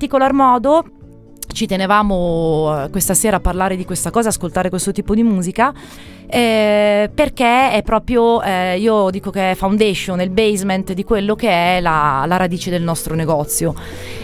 Particolar modo ci tenevamo eh, questa sera a parlare di questa cosa, ascoltare questo tipo di musica, eh, perché è proprio, eh, io dico che è foundation, il basement di quello che è la, la radice del nostro negozio.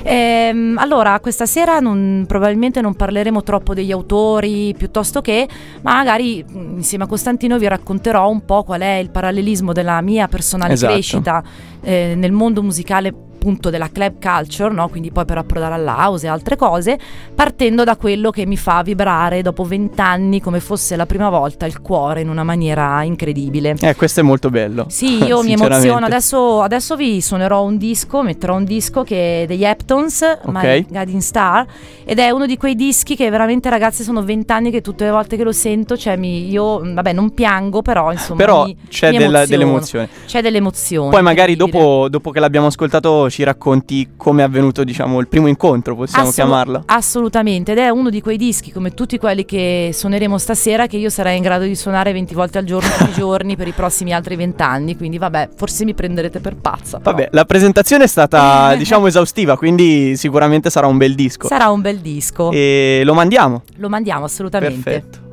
Ehm, allora, questa sera non- probabilmente non parleremo troppo degli autori, piuttosto che, ma magari insieme a Costantino vi racconterò un po' qual è il parallelismo della mia personale Esatto. crescita eh, nel mondo musicale appunto della club culture, no? quindi poi per approdare all'house e altre cose, partendo da quello che mi fa vibrare dopo vent'anni come fosse la prima volta il cuore in una maniera incredibile. Eh, questo è molto bello. Sì, io mi emoziono. Adesso, adesso vi suonerò un disco, metterò un disco che è degli Heptons, My Guiding Star, ed è uno di quei dischi che veramente, ragazzi, sono vent'anni che tutte le volte che lo sento, cioè mi, io, vabbè, non piango, però insomma. Però mi- c'è mi della- dell'emozione. C'è dell'emozione. Poi magari dopo, dopo che l'abbiamo ascoltato ci racconti come è avvenuto, diciamo, il primo incontro, possiamo Assolu- chiamarlo. Assolutamente, ed è uno di quei dischi come tutti quelli che suoneremo stasera che io sarei in grado di suonare 20 volte al giorno tutti i giorni per i prossimi altri 20 anni, quindi vabbè, forse mi prenderete per pazza. però Vabbè, la presentazione è stata, diciamo, esaustiva, quindi sicuramente sarà un bel disco. sarà un bel disco. E lo mandiamo. Lo mandiamo assolutamente. Perfetto.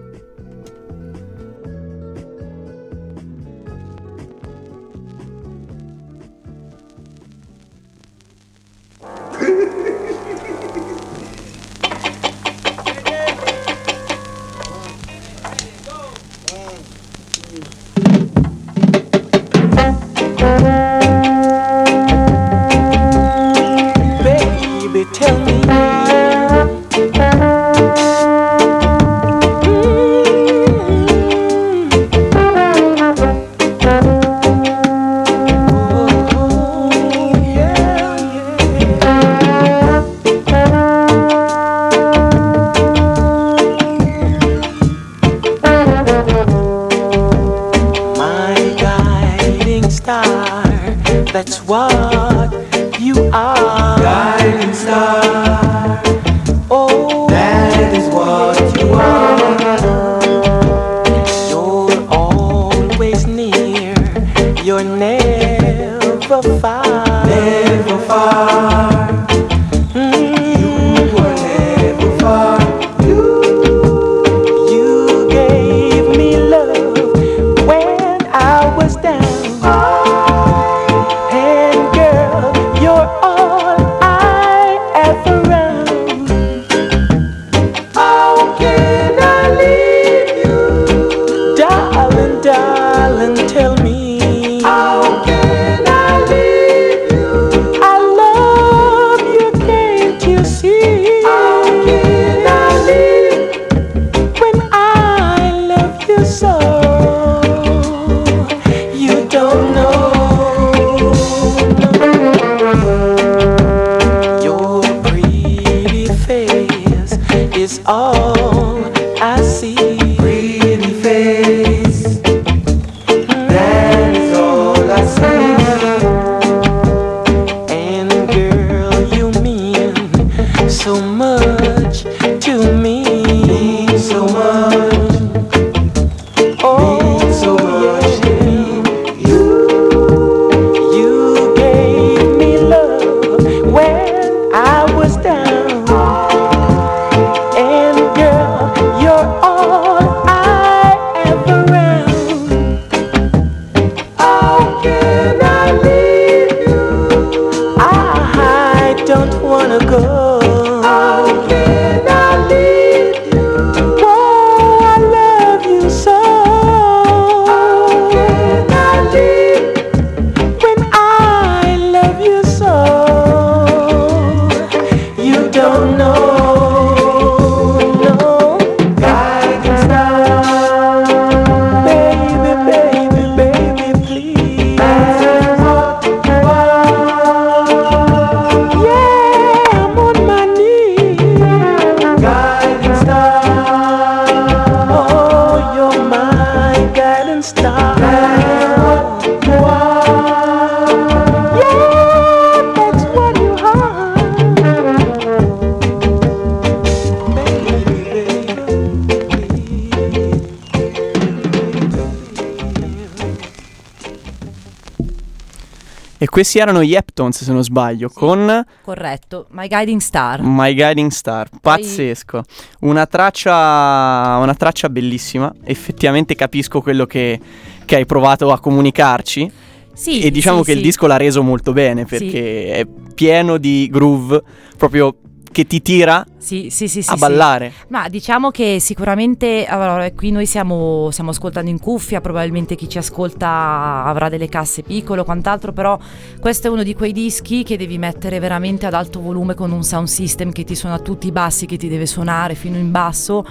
Questi erano gli Heptons, se non sbaglio, con Corretto, My Guiding Star. My Guiding Star. Pazzesco. Una traccia, una traccia bellissima. Effettivamente capisco quello che, che hai provato a comunicarci. Sì, e diciamo sì, che il sì. disco l'ha reso molto bene perché è pieno di groove proprio che ti tira Sì, sì, sì, a ballare. Ma diciamo che sicuramente, allora, qui noi siamo, stiamo ascoltando in cuffia, probabilmente chi ci ascolta avrà delle casse piccole o quant'altro, però questo è uno di quei dischi che devi mettere veramente ad alto volume con un sound system che ti suona tutti i bassi che ti deve suonare fino in basso,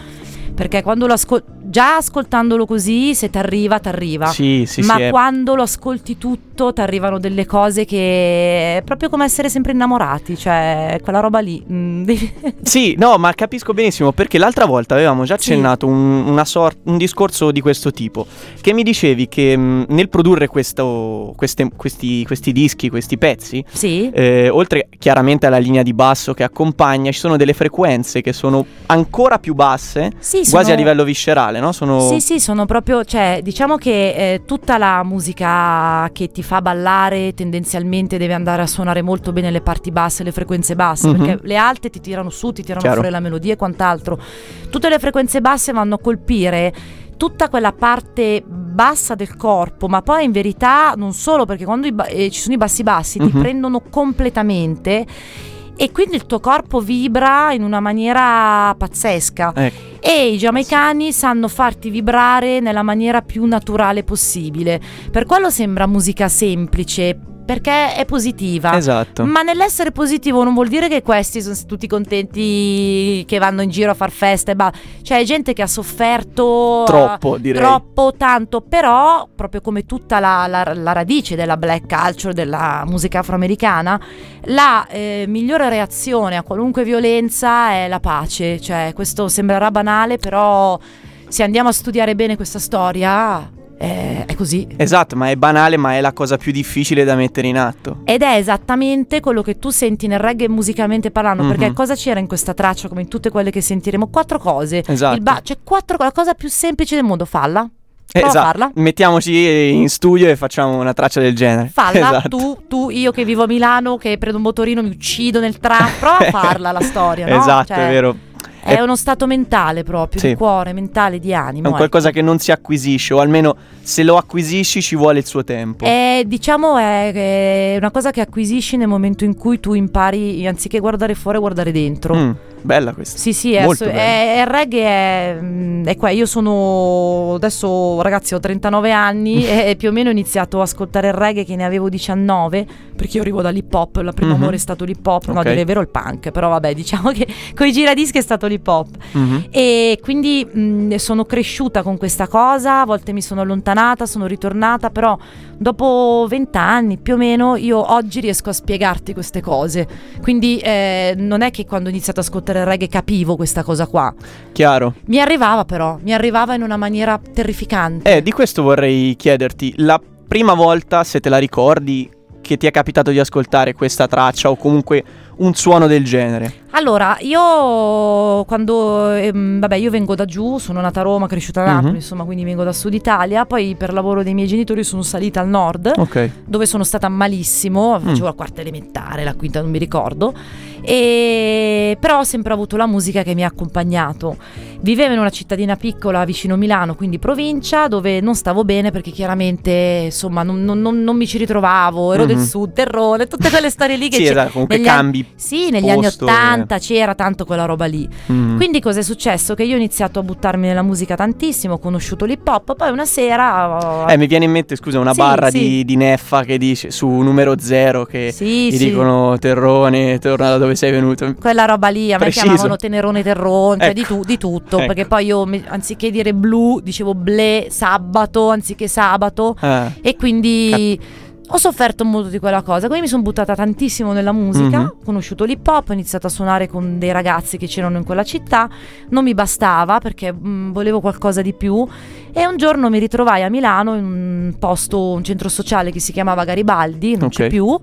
perché quando lo ascolti, già ascoltandolo così, se ti arriva, ti arriva. Sì, sì, Ma sì. è- quando lo ascolti tutto ti arrivano delle cose che è proprio come essere sempre innamorati, cioè quella roba lì. mm, Sì, no, ma capisco benissimo perché l'altra volta avevamo già Sì. accennato un, una sor- un discorso di questo tipo. Che mi dicevi che mh, nel produrre questo- queste- questi, questi dischi, questi pezzi, sì. eh, oltre chiaramente alla linea di basso che accompagna, ci sono delle frequenze che sono ancora più basse, Sì, quasi sono- a livello viscerale, no? Sono... Sì, sì, sono proprio, cioè, diciamo che eh, tutta la musica che ti fa ballare tendenzialmente deve andare a suonare molto bene le parti basse, le frequenze basse, Mhm. perché le alte ti tirano su, ti tirano Chiaro. fuori la melodia e quant'altro. Tutte le frequenze basse vanno a colpire tutta quella parte bassa del corpo, ma poi in verità non solo perché quando ba- eh, ci sono i bassi bassi ti Mhm. prendono completamente e quindi il tuo corpo vibra in una maniera pazzesca. Ecco. E i giamaicani sanno farti vibrare nella maniera più naturale possibile. Per quello sembra musica semplice, perché è positiva. Esatto. Ma nell'essere positivo non vuol dire che questi sono tutti contenti che vanno in giro a far festa e ba- Cioè, è gente che ha sofferto Troppo, eh, direi. Troppo, tanto. Però, proprio come tutta la, la- la radice della black culture, della musica afroamericana, la eh, migliore reazione a qualunque violenza è la pace. Cioè, questo sembrerà banale, però se andiamo a studiare bene questa storia, eh, è così. Esatto, ma è banale, ma è la cosa più difficile da mettere in atto. Ed è esattamente quello che tu senti nel reggae musicalmente parlando. Mhm. Perché cosa c'era in questa traccia, come in tutte quelle che sentiremo? Quattro cose. Esatto. Il ba- c'è quattro, la cosa più semplice del mondo, falla. Prova a Esatto. farla. Mettiamoci in studio e facciamo una traccia del genere. Falla, Esatto. tu, tu, io che vivo a Milano, che prendo un motorino, mi uccido nel tram. Prova a farla la storia, no? Esatto, Cioè, è vero. È È- uno stato mentale proprio, Sì. di cuore, mentale, di È animo. un ecco. qualcosa che non si acquisisce, o almeno se lo acquisisci ci vuole il suo tempo. È, diciamo è, è una cosa che acquisisci nel momento in cui tu impari, anziché guardare fuori, guardare dentro. Mm, bella questa. Sì, sì, è, Molto è- è il reggae è, mm, è qua. Io sono adesso, ragazzi, ho 39 anni e più o meno ho iniziato a ascoltare il reggae che ne avevo 19, perché io arrivo dall'hip hop, il primo Mhm. amore è stato l'hip hop, no, Ok. direi vero il punk, però vabbè, diciamo che con i giradischi è stato l'hip hop. Mhm. E quindi mh, sono cresciuta con questa cosa, a volte mi sono allontanata, sono ritornata, però dopo vent'anni più o meno io oggi riesco a spiegarti queste cose. Quindi eh, non è che quando ho iniziato ad ascoltare il reggae capivo questa cosa qua. Chiaro. Mi arrivava però, mi arrivava in una maniera terrificante. Eh, di questo vorrei chiederti. La prima volta, se te la ricordi, che ti è capitato di ascoltare questa traccia o comunque un suono del genere. Allora, io quando, ehm, vabbè, io vengo da giù, sono nata a Roma, cresciuta a Napoli, Mhm. insomma, quindi vengo da Sud Italia, poi per lavoro dei miei genitori sono salita al nord. Ok. dove sono stata malissimo, facevo Mm. la quarta elementare, la quinta non mi ricordo, e... però ho sempre avuto la musica che mi ha accompagnato. Vivevo in una cittadina piccola vicino Milano, quindi provincia, dove non stavo bene perché chiaramente insomma non, non- non- mi ci ritrovavo, ero del Mhm. sud, terrone, tutte quelle storie lì che Sì, esatto, comunque cambi. Sì, negli anni posto, Ottanta c'era tanto quella roba lì. Mm. Quindi cosa è successo? Che io ho iniziato a buttarmi nella musica tantissimo, ho conosciuto l'hip hop, poi una sera... Eh, mi viene in mente, scusa, una Sì, barra sì. Di, di Neffa che dice su numero zero che Sì, gli dicono Terrone, torna da dove sei venuto. quella roba lì, a me Preciso. chiamavano Tenerone Terrone, cioè Ecco. di, tu- di tutto, Ecco. perché poi io anziché dire blu dicevo ble, sabato, anziché sabato Ah, e quindi ho sofferto molto di quella cosa, quindi mi sono buttata tantissimo nella musica, Mhm. ho conosciuto l'hip hop, ho iniziato a suonare con dei ragazzi che c'erano in quella città, non mi bastava perché mm, volevo qualcosa di più e un giorno mi ritrovai a Milano in un posto, un centro sociale che si chiamava Garibaldi, non c'è Ok. più.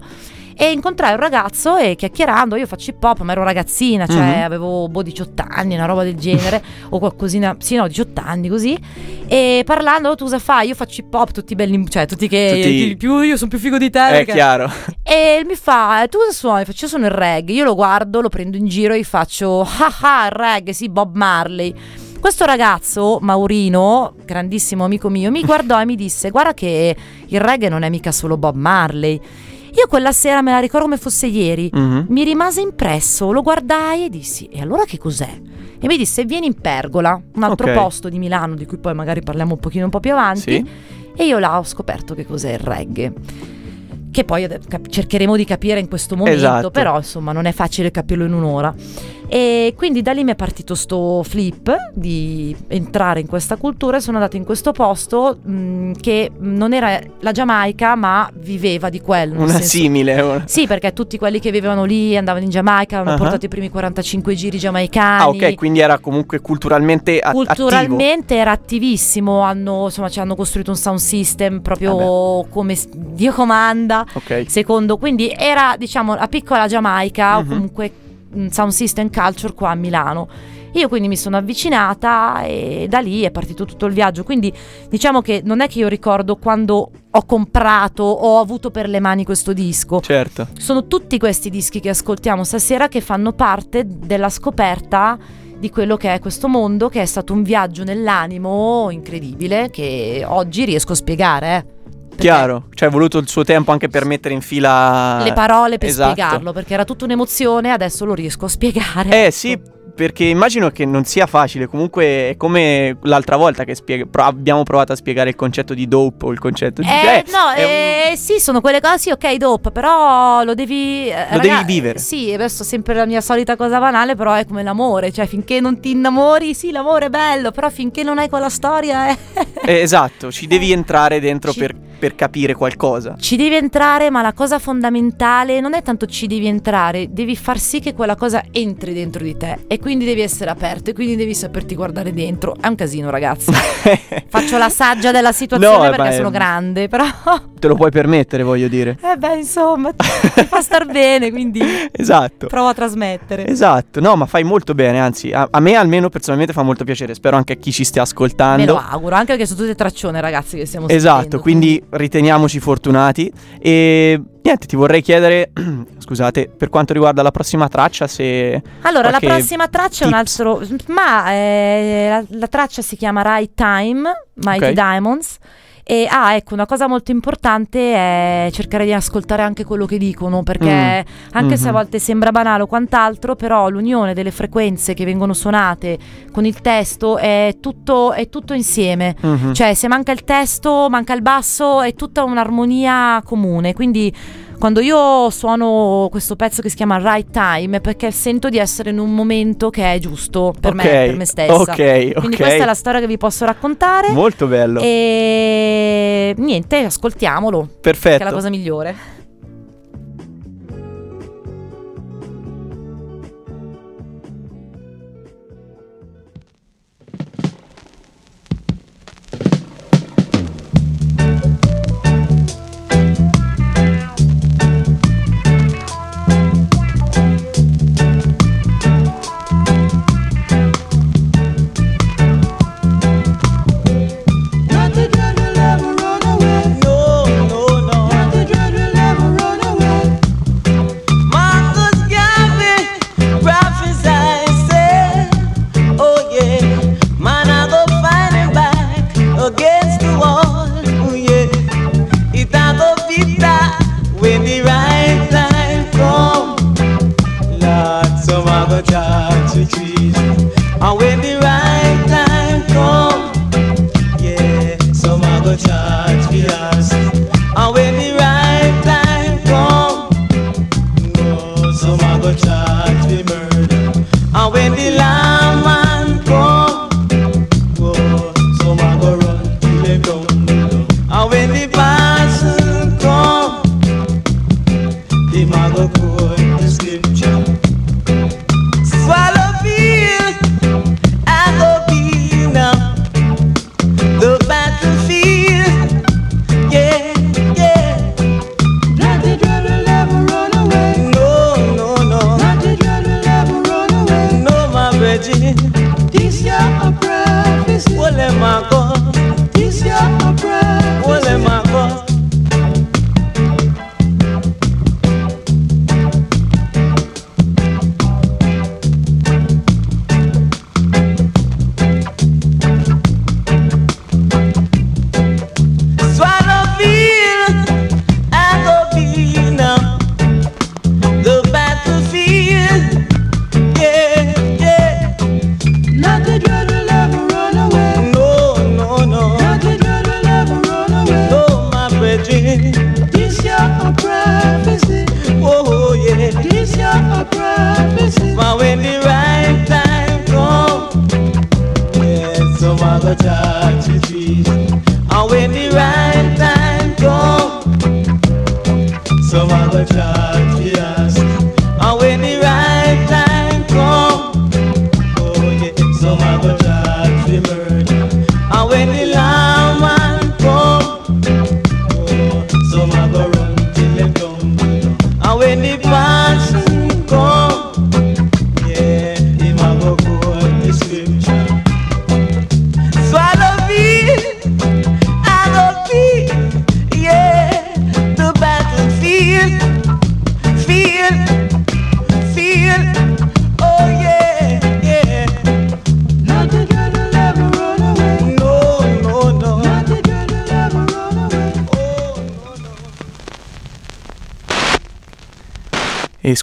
E incontrai un ragazzo e chiacchierando, io faccio hip hop, ma ero ragazzina, cioè Mhm. avevo boh, 18 anni, una roba del genere, o qualcosina, sì no, 18 anni così. E parlando, "Oh, tu cosa fai? Io faccio hip hop, tutti belli, cioè tutti che Tutti- ti- più io sono più figo di te. È perché- chiaro. e mi fa, tu cosa suoni? Faccio, io sono il reggae. Io lo guardo, lo prendo in giro e gli faccio, ah ah, il reggae, sì, Bob Marley. Questo ragazzo, Maurino, grandissimo amico mio, mi guardò e mi disse, guarda che il reggae non è mica solo Bob Marley. Io quella sera me la ricordo come fosse ieri. Mhm. Mi rimase impresso, lo guardai e dissi, e allora che cos'è? E mi disse, vieni in Pergola, un altro Ok. posto di Milano, di cui poi magari parliamo un pochino un po' più avanti. Sì. E io là ho scoperto che cos'è il reggae. Che poi cap- cercheremo di capire in questo momento, Esatto. però insomma non è facile capirlo in un'ora. E quindi da lì mi è partito sto flip di entrare in questa cultura e sono andata in questo posto mh, che non era la Giamaica ma viveva di quello. Una senso- simile. una- Sì, perché tutti quelli che vivevano lì andavano in Giamaica, hanno Ah. portato i primi 45 giri giamaicani. Ah, ok, quindi era comunque culturalmente a- attivo. Culturalmente era attivissimo, hanno, insomma, ci hanno costruito un sound system proprio come s- Dio comanda, Ok. secondo, quindi era diciamo la piccola Giamaica o Mhm. comunque un sound system culture qua a Milano. Io quindi mi sono avvicinata e da lì è partito tutto il viaggio. Quindi diciamo che non è che io ricordo quando ho comprato o ho avuto per le mani questo disco. Certo. Sono tutti questi dischi che ascoltiamo stasera che fanno parte della scoperta di quello che è questo mondo, che è stato un viaggio nell'animo incredibile che oggi riesco a spiegare. Eh. Chiaro. Cioè, hai voluto il suo tempo anche per mettere in fila Le parole per Esatto. spiegarlo, perché era tutta un'emozione, adesso lo riesco a spiegare. Eh sì, perché immagino che non sia facile. Comunque è come l'altra volta che spiega- pro- abbiamo provato a spiegare il concetto di dope o il concetto di... Eh, cioè, no, è un- eh, sì, sono quelle cose, sì, ok, dopo, però lo devi... eh, Lo devi vivere. Sì, adesso sempre la mia solita cosa banale, però è come l'amore, cioè finché non ti innamori, sì, l'amore è bello, però finché non hai quella storia... eh. eh, esatto, ci devi entrare dentro Ci- per, per capire qualcosa. Ci devi entrare, ma la cosa fondamentale non è tanto ci devi entrare, devi far sì che quella cosa entri dentro di te e quindi devi essere aperto e quindi devi saperti guardare dentro. È un casino, ragazzi. Faccio la saggia della situazione No, perché è- sono grande, però Te lo puoi permettere, voglio dire. eh beh, insomma, ti fa star bene, quindi Esatto. provo a trasmettere. Esatto, no, ma fai molto bene, anzi, a, a me almeno personalmente fa molto piacere, spero anche a chi ci stia Me ascoltando. lo auguro, anche perché sono tutte traccione, ragazzi, che stiamo Esatto, sentendo, quindi riteniamoci fortunati e niente, ti vorrei chiedere, scusate, per quanto riguarda la prossima traccia, se Allora, la prossima traccia è un tips? altro. Ma eh, la, la traccia si chiama Right Time, Mighty Ok. Diamonds. E ah, ecco, una cosa molto importante è cercare di ascoltare anche quello che dicono, perché anche se a Mhm. volte sembra banale o quant'altro, però l'unione delle frequenze che vengono suonate con il testo è tutto, è tutto insieme. Mhm. Cioè, se manca il testo, manca il basso, è tutta un'armonia comune. Quindi, quando io suono questo pezzo che si chiama Right Time, è perché sento di essere in un momento che è giusto per me, Ok, per me stessa. Ok, Quindi, questa è la storia che vi posso raccontare. Molto bello. E niente, ascoltiamolo, che è Perfetto. la cosa migliore.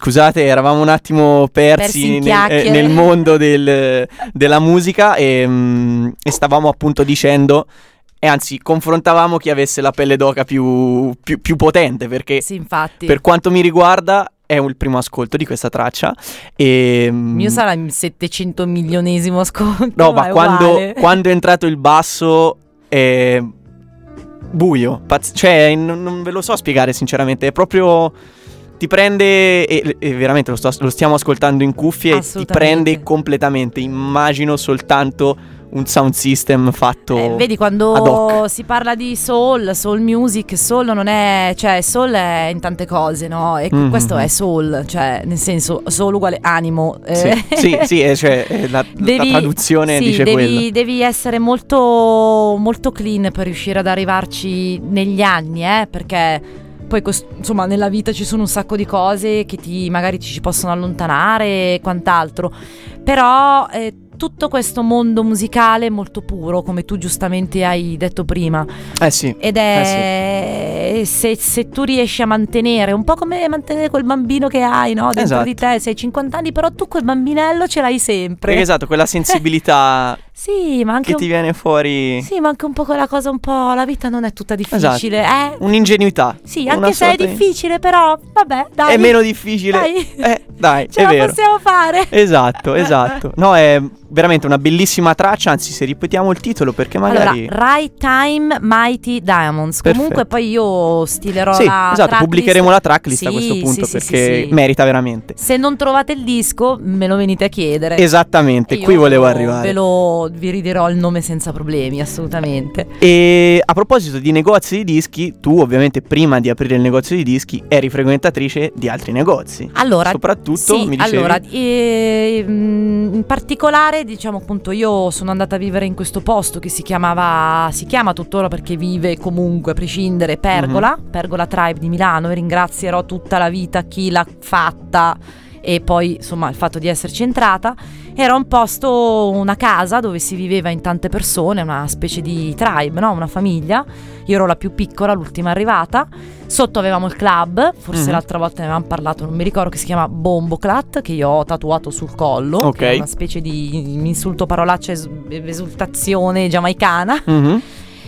Scusate, eravamo un attimo Persi persi nel, eh, nel mondo del- della musica e, mm, e stavamo appunto dicendo, e anzi confrontavamo chi avesse la pelle d'oca più, più- più potente, perché Sì, infatti. per quanto mi riguarda è un- il primo ascolto di questa traccia. E, Il mm, mio sarà il 700 milionesimo ascolto. No, ma quando, quando è entrato il basso è buio, pazz- cioè non, non ve lo so spiegare sinceramente, è proprio ti prende e, e veramente lo, sto- lo stiamo ascoltando in cuffie ti prende completamente. Immagino soltanto un sound system fatto Eh, vedi quando si parla di soul, soul music, soul non è, cioè soul è in tante cose, no? E Mhm. questo è soul, cioè nel senso soul uguale animo. Sì, eh. sì, sì, eh, cioè, eh, la, la traduzione sì, dice devi, quello. devi essere molto, molto clean per riuscire ad arrivarci negli anni, eh, perché poi cos- insomma nella vita ci sono un sacco di cose che ti magari ci possono allontanare e quant'altro, però eh, tutto questo mondo musicale è molto puro, come tu giustamente hai detto prima, Eh sì. ed è se, se tu riesci a mantenere, un po' come mantenere quel bambino che hai, no? Dentro Esatto. di te, sei 50 anni, però tu quel bambinello ce l'hai sempre. Esatto, quella sensibilità Sì, ma anche che un ti viene fuori. sì, ma anche un po' quella cosa un po'. La vita non è tutta difficile, eh? Un'ingenuità. Sì, anche se è sorta di- difficile, però vabbè, dai. È meno difficile. Dai. Eh, dai, Ce è la vero. possiamo fare. Esatto, esatto. No, è veramente una bellissima traccia, anzi se ripetiamo il titolo perché magari... Allora, Right Time Mighty Diamonds. Comunque Perfetto. poi io stilerò sì, la esatto, tracklist. pubblicheremo la tracklist a Sì, questo punto sì, perché merita veramente. Se non trovate il disco, me lo venite a chiedere. Esattamente, qui volevo Ve arrivare. Vi ridirò il nome senza problemi, assolutamente. E a proposito di negozi di dischi, tu ovviamente prima di aprire il negozio di dischi eri frequentatrice di altri negozi. Allora, Soprattutto, sì, mi dicevi... allora, eh, in particolare, diciamo appunto, io sono andata a vivere in questo posto che si chiamava, si chiama tuttora perché vive comunque a prescindere, Pergola, Mhm. Pergola Tribe di Milano e ringrazierò tutta la vita chi l'ha fatta e poi insomma il fatto di esserci entrata. Era un posto, una casa dove si viveva in tante persone, una specie di tribe, no? una famiglia. Io ero la più piccola, l'ultima arrivata. Sotto avevamo il club, forse Mhm. l'altra volta ne avevamo parlato, non mi ricordo, che si chiama Bomboclat, che io ho tatuato sul collo. Ok. una specie di insulto, parolaccia, es- esultazione giamaicana. Mhm.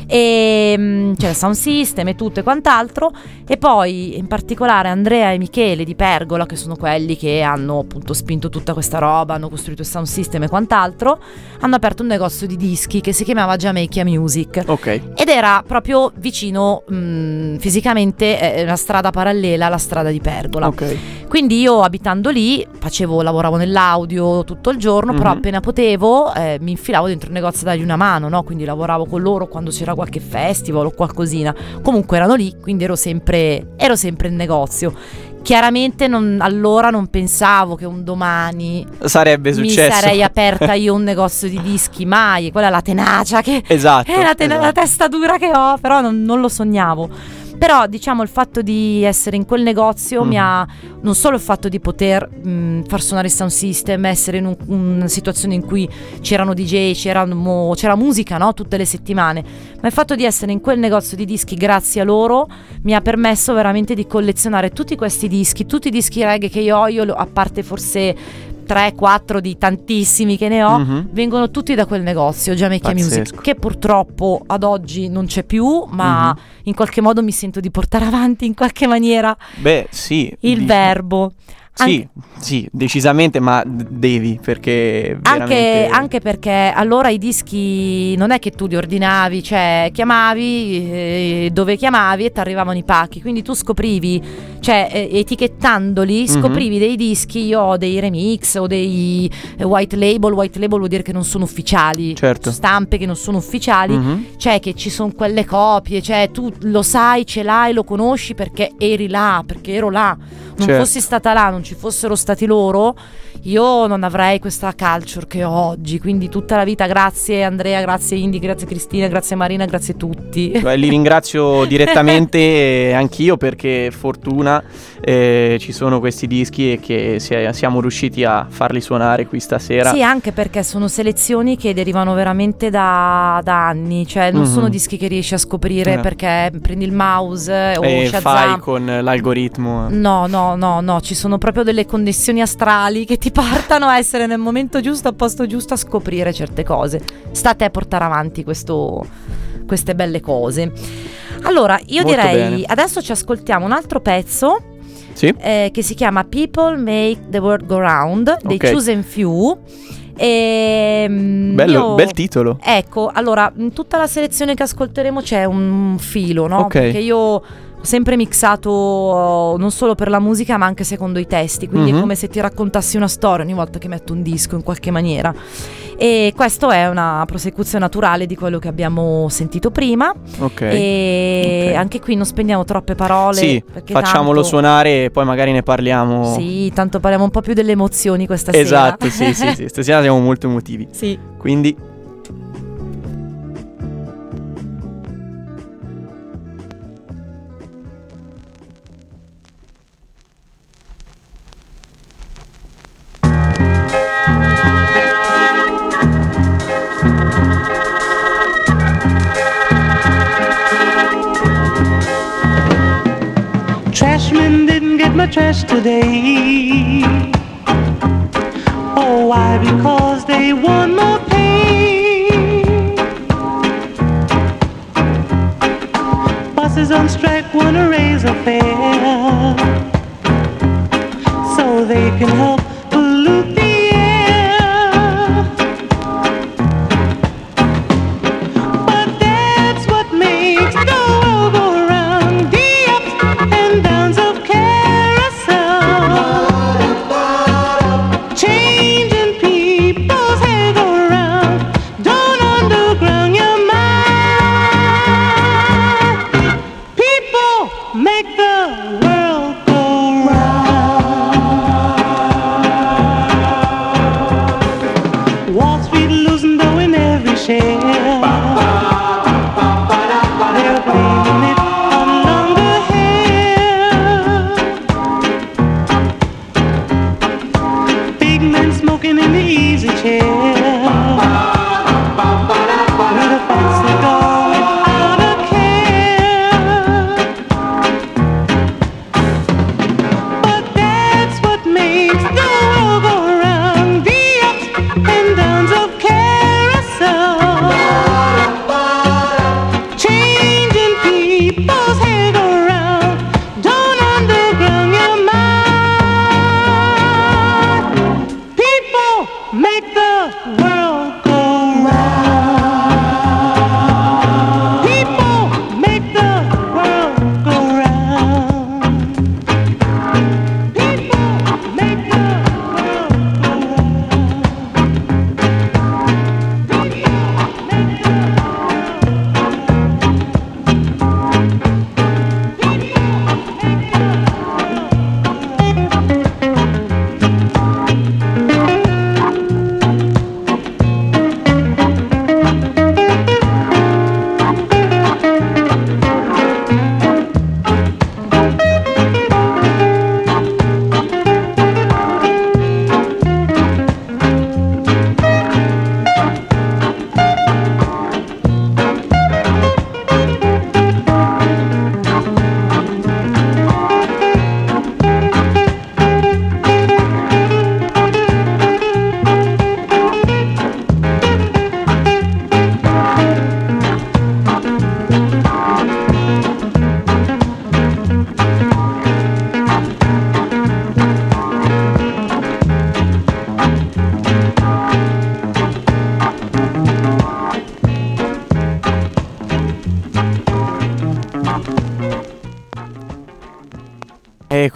E c'era il sound system e tutto e quant'altro. E poi in particolare Andrea e Michele di Pergola, che sono quelli che hanno appunto spinto tutta questa roba, hanno costruito il sound system e quant'altro, hanno aperto un negozio di dischi che si chiamava Jamaica Music. Ok. Ed era proprio vicino mm, fisicamente, eh, una strada parallela alla strada di Pergola. Ok. Quindi io abitando lì facevo, lavoravo nell'audio tutto il giorno, però Mhm. appena potevo eh, mi infilavo dentro il negozio a dargli una mano, no? Quindi lavoravo con loro quando c'era qualche festival o qualcosina. Comunque erano lì, quindi ero sempre, ero sempre in negozio. Chiaramente non- allora non pensavo che un domani Sarebbe mi successo. sarei aperta io un negozio di dischi, mai. Quella è la tenacia che, Esatto. è la, ten- la esatto. testa dura che ho, però non, non lo sognavo. Però diciamo il fatto di essere in quel negozio mi Mhm. ha non solo il fatto di poter mh, far suonare il sound system, essere in un- una situazione in cui c'erano DJ, c'erano- c'era musica no? tutte le settimane, ma il fatto di essere in quel negozio di dischi grazie a loro mi ha permesso veramente di collezionare tutti questi dischi, tutti i dischi reggae che io ho, io a parte forse 3-4 di tantissimi che ne ho, Mhm. vengono tutti da quel negozio, Jamaica Music, Pazzesco. che purtroppo ad oggi non c'è più, ma Mhm. in qualche modo mi sento di portare avanti in qualche maniera Beh, sì. il di- verbo. Sì, sì, decisamente, ma devi perché Anche, veramente... anche perché allora i dischi non è che tu li ordinavi, cioè chiamavi eh, dove chiamavi e ti arrivavano i pacchi, quindi tu scoprivi, cioè eh, etichettandoli, Mhm. scoprivi dei dischi, io ho dei remix o dei eh, white label, white label vuol dire che non sono ufficiali, Certo. stampe che non sono ufficiali, Mhm. cioè che ci sono quelle copie, cioè tu lo sai, ce l'hai, lo conosci perché eri là, perché ero là. Non Certo. fossi stata là, non ci fossero stati loro, io non avrei questa culture che ho oggi. Quindi tutta la vita grazie Andrea, grazie Indy, grazie Cristina, grazie Marina, grazie a tutti. Beh, Li ringrazio direttamente eh, anch'io perché fortuna eh, ci sono questi dischi e che si- siamo riusciti a farli suonare qui stasera. Sì, anche perché sono selezioni che derivano veramente da, da anni, cioè non Mhm. sono dischi che riesci a scoprire Eh. perché prendi il mouse o e Shazam. fai con l'algoritmo. No, no, no, no, ci sono proprio delle connessioni astrali che ti portano a essere nel momento giusto, al posto giusto, a scoprire certe cose. Sta a portare avanti questo- queste belle cose. Allora, io Molto direi, bene. adesso ci ascoltiamo un altro pezzo Sì? eh, che si chiama People Make the World Go Round dei Ok. Chosen Few. E, mm, Bello, io- bel titolo. Ecco, allora, in tutta la selezione che ascolteremo c'è un filo, no? Ok. Perché io sempre mixato oh, non solo per la musica, ma anche secondo i testi, quindi Mhm. è come se ti raccontassi una storia ogni volta che metto un disco in qualche maniera. E questo è una prosecuzione naturale di quello che abbiamo sentito prima. Ok. E Ok. anche qui non spendiamo troppe parole. Sì, facciamolo tanto- suonare e poi magari ne parliamo. Sì, tanto parliamo un po' più delle emozioni questa Esatto, sera. sì, sì, sì. Stasera siamo molto emotivi. sì. Quindi Trashman didn't get my trash today. Oh, why? Because they want more pay. Bosses on strike wanna raise a fare so they can help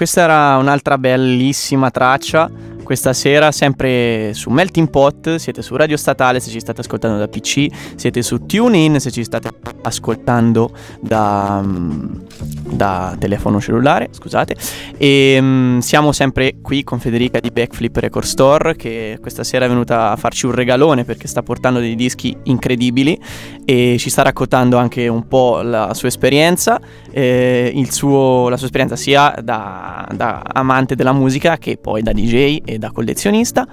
questa era un'altra bellissima traccia. Questa sera, sempre su Melting Pot, siete su Radio Statale se ci state ascoltando da PC, siete su TuneIn se ci state ascoltando da, mm, da telefono cellulare, scusate. E mm, siamo sempre qui con Federica di Backflip Record Store che questa sera è venuta a farci un regalone perché sta portando dei dischi incredibili e ci sta raccontando anche un po' la sua esperienza, eh, suo- la sua esperienza sia da, da amante della musica che poi da DJ e da collezionista.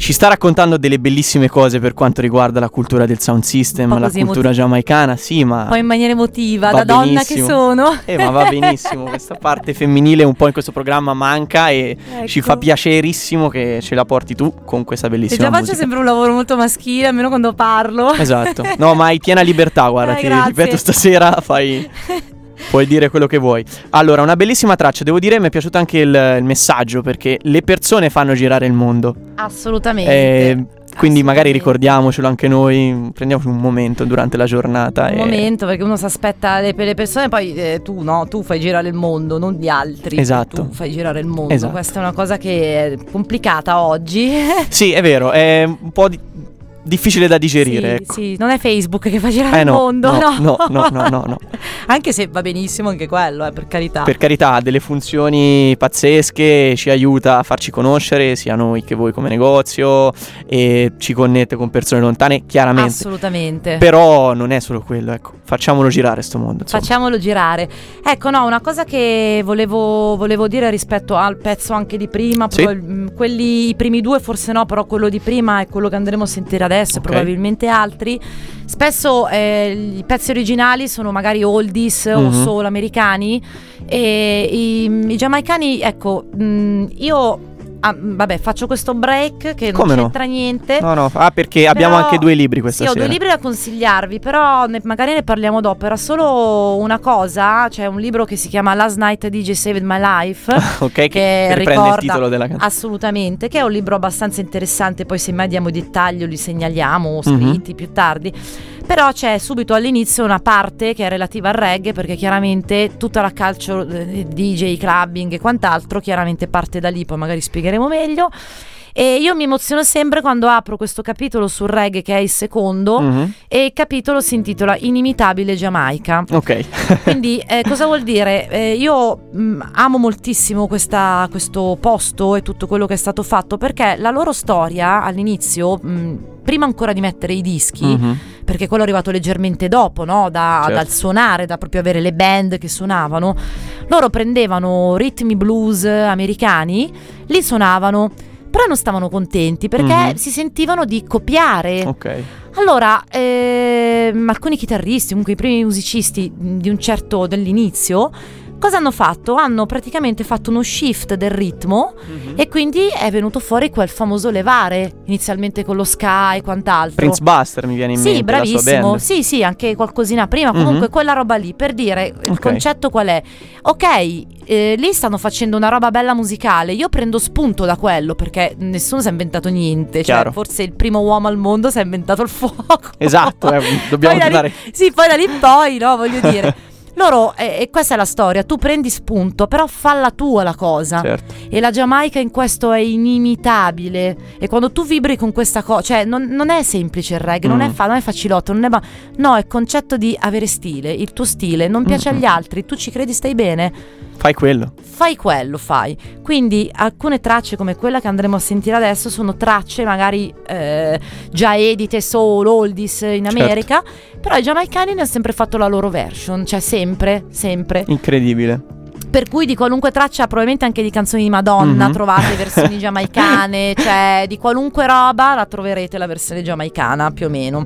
Ci sta raccontando delle bellissime cose per quanto riguarda la cultura del sound system, la cultura emotiva. giamaicana, sì, ma... Poi in maniera emotiva, Va da donna che sono. Eh, ma va benissimo, questa parte femminile un po' in questo programma manca e ci Ecco. fa piacerissimo che ce la porti tu con questa E bellissima già faccio musica. sempre un lavoro molto maschile, almeno quando parlo. Esatto. No, ma hai piena libertà, guarda, Eh, ti grazie. ripeto stasera fai puoi dire quello che vuoi. Allora, una bellissima traccia, devo dire mi è piaciuto anche il, il messaggio perché le persone fanno girare il mondo. Assolutamente. Eh, quindi magari ricordiamocelo anche noi, prendiamoci un momento durante la giornata Un e momento perché uno si aspetta le, per le persone, poi eh, tu no, tu fai girare il mondo, non gli altri. Esatto. Tu fai girare il mondo. Esatto. Questa è una cosa che è complicata oggi. Sì, è vero, è un po' di- difficile da digerire, sì, ecco. sì, non è Facebook che fa girare Eh il no, mondo, no, no. no, no, no, no. Anche se va benissimo anche quello, eh, per carità. Per carità, ha delle funzioni pazzesche, ci aiuta a farci conoscere sia noi che voi come negozio e ci connette con persone lontane, chiaramente. Assolutamente. Però non è solo quello, ecco, facciamolo girare sto mondo. insomma. Facciamolo girare. Ecco, no, una cosa che volevo, volevo dire rispetto al pezzo anche di prima, Sì. quelli, i primi due forse no, però quello di prima è quello che andremo a sentire adesso, e Ok. probabilmente altri. Spesso eh, i pezzi originali sono magari oldies o Mhm. soul americani e i, i giamaicani, ecco, mm, io... ah, vabbè, faccio questo break che non Come no? c'entra niente. No, no, ah, perché abbiamo Però- anche due libri questa sì, sera. ho due libri da consigliarvi, però ne- magari ne parliamo dopo. Era solo una cosa, c'è un libro che si chiama Last Night DJ Saved My Life. ok, che, che riprende il titolo della canzone. Assolutamente, che è un libro abbastanza interessante, poi se mai diamo dettagli o li segnaliamo Mhm. scritti più tardi. Però c'è subito all'inizio una parte che è relativa al reggae, perché chiaramente tutta la calcio, eh, DJ, clubbing e quant'altro, chiaramente parte da lì, poi magari spiegheremo meglio. E io mi emoziono sempre quando apro questo capitolo sul reggae, che è il secondo, Mhm. e il capitolo si intitola Inimitabile Giamaica. Ok. Quindi eh, cosa vuol dire? Eh, io mh, amo moltissimo questa- questo posto e tutto quello che è stato fatto perché la loro storia all'inizio, mh, prima ancora di mettere i dischi, Mhm. Perché quello è arrivato leggermente dopo, no? Da- Certo. dal suonare, da proprio avere le band che suonavano, loro prendevano ritmi blues americani, li suonavano. Però non stavano contenti perché Mhm. si sentivano di copiare. Ok. Allora, ehm, alcuni chitarristi, comunque i primi musicisti di un certo dell'inizio, cosa hanno fatto? Hanno praticamente fatto uno shift del ritmo Mhm. e quindi è venuto fuori quel famoso levare, inizialmente con lo ska e quant'altro. Prince Buster mi viene in Sì, mente sua bravissimo. Sì, sì, anche qualcosina prima. Mhm. Comunque quella roba lì, per dire il Ok. concetto qual è? Ok, eh, lì stanno facendo una roba bella musicale. Io prendo spunto da quello perché nessuno si è inventato niente. Cioè, Chiaro. forse il primo uomo al mondo si è inventato il fuoco. Esatto, eh, dobbiamo Poi da lì- tornare. Sì, poi da lì in poi, no, voglio dire. Loro, eh, e questa è la storia, tu prendi spunto, però falla tua la cosa. Certo. E la Giamaica in questo è inimitabile. E quando tu vibri con questa cosa, cioè non, non è semplice il reggae, non, Mm. è fa- non è facilotto, non è ma- no, è concetto di avere stile, il tuo stile, non piace Mm. agli altri, tu ci credi, stai bene, Fai quello. fai quello, fai. Quindi alcune tracce come quella che andremo a sentire adesso sono tracce magari eh, già edite solo oldies in Certo. America, però i giamaicani ne hanno sempre fatto la loro version, cioè sempre, sempre. Incredibile. Per cui di qualunque traccia, probabilmente anche di canzoni di Madonna, Mhm. trovate versioni giamaicane, cioè di qualunque roba la troverete la versione giamaicana più o meno.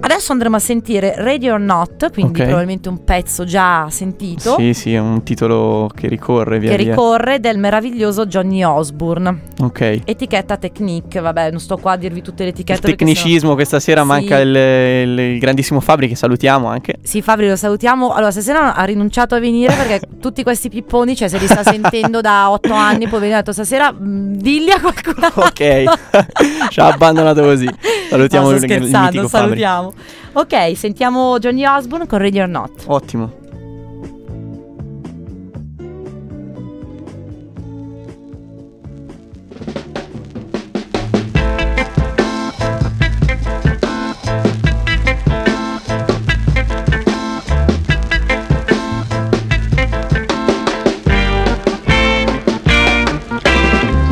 Adesso andremo a sentire Ready or Not, quindi Ok. probabilmente un pezzo già sentito. Sì, sì, è un titolo che ricorre via Che via. ricorre del meraviglioso Johnny Osbourne. ok. Etichetta Technique, vabbè, non sto qua a dirvi tutte le Il etichette. perché tecnicismo questa sera Sì. manca il, il- il grandissimo Fabri che salutiamo anche. sennò- Sì, Fabri, lo salutiamo. Allora, stasera ha rinunciato a venire perché tutti questi pipponi, cioè se li sta sentendo da otto anni, poi ha detto stasera mh, digli a qualcun altro. Ok, ci ha abbandonato così. Salutiamo no, il, sto il scherzando, mitico Fabri. salutiamo. Wow. Ok, sentiamo Johnny Osborne con Ready or Not. Ottimo.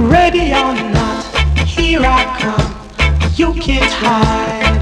Ready or not, here I come. You can't hide.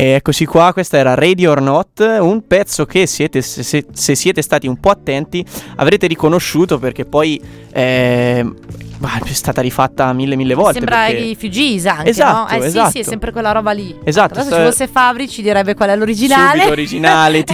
E eccoci qua, questa era Radio or Not, un pezzo che siete, se- se siete stati un po' attenti avrete riconosciuto perché poi eh, bah, è stata rifatta mille mille volte. Sembra perché- i Fugees anche, Esatto, no? Eh sì, esatto. sì, è sempre quella roba lì. Esatto, Adesso se fosse Fabri ci direbbe qual è l'originale. Subito originale,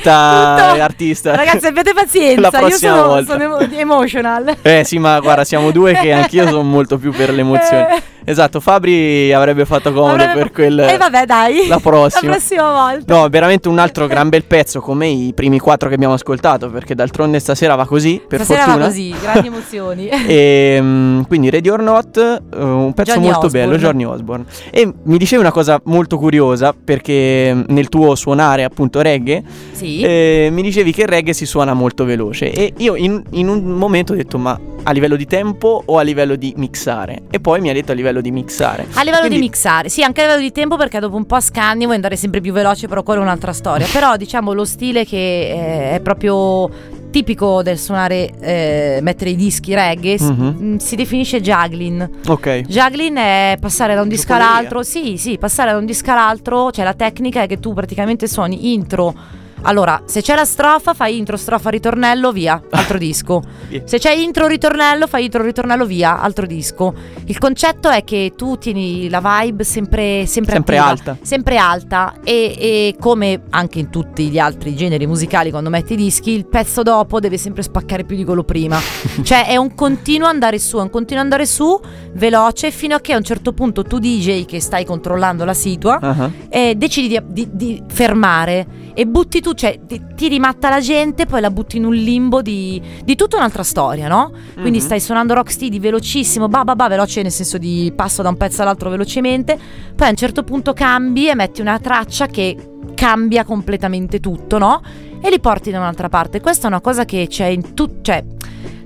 etichetta, artista. Ragazzi, abbiate pazienza, La io sono, volta. sono emo- emotional. Eh sì, ma guarda, siamo due che anch'io sono molto più per le emozioni. Eh. Esatto, Fabri avrebbe fatto comodo Avrebbe- per quel... E vabbè, dai. La prossima. La prossima volta. No, veramente un altro gran bel pezzo come i primi quattro che abbiamo ascoltato, perché d'altronde stasera va così, per Stasera fortuna. va così, grandi emozioni. E mm, quindi Ready or Not, eh, un pezzo Johnny molto Osborne. bello, Johnny Osborne. E mi dicevi una cosa molto curiosa, perché mm, nel tuo suonare appunto reggae, Sì. eh, mi dicevi che il reggae si suona molto veloce. E io in, in un momento ho detto, ma a livello di tempo o a livello di mixare? E poi mi ha detto a livello di mixare. A livello Quindi- di mixare, sì, anche a livello di tempo perché dopo un po' scanni vuoi andare sempre più veloce, però quella è un'altra storia. però diciamo lo stile che eh, è proprio tipico del suonare, eh, mettere i dischi reggae, Mhm. mh, si definisce juggling. Ok. Juggling è passare da un disco all'altro, sì, sì, passare da un disco all'altro, cioè la tecnica è che tu praticamente suoni intro. Allora, se c'è la strofa, fai intro, strofa, ritornello, via, altro disco. Se c'è intro, ritornello, fai intro, ritornello, via, altro disco. Il concetto è che tu tieni la vibe sempre, sempre, Sempre attiva, alta. Sempre alta e, e come anche in tutti gli altri generi musicali quando metti i dischi, il pezzo dopo deve sempre spaccare più di quello prima. cioè è un continuo andare su, è un continuo andare su, veloce, fino a che a un certo punto tu DJ che stai controllando la situa Ah, e decidi di, di- di fermare e butti tu, cioè ti, ti rimatta la gente, poi la butti in un limbo di, di tutta un'altra storia, no? Quindi Mhm. stai suonando rocksteady velocissimo, ba ba ba, veloce nel senso di passo da un pezzo all'altro velocemente, poi a un certo punto cambi e metti una traccia che cambia completamente tutto, no? E li porti da un'altra parte. Questa è una cosa che c'è in tutti, cioè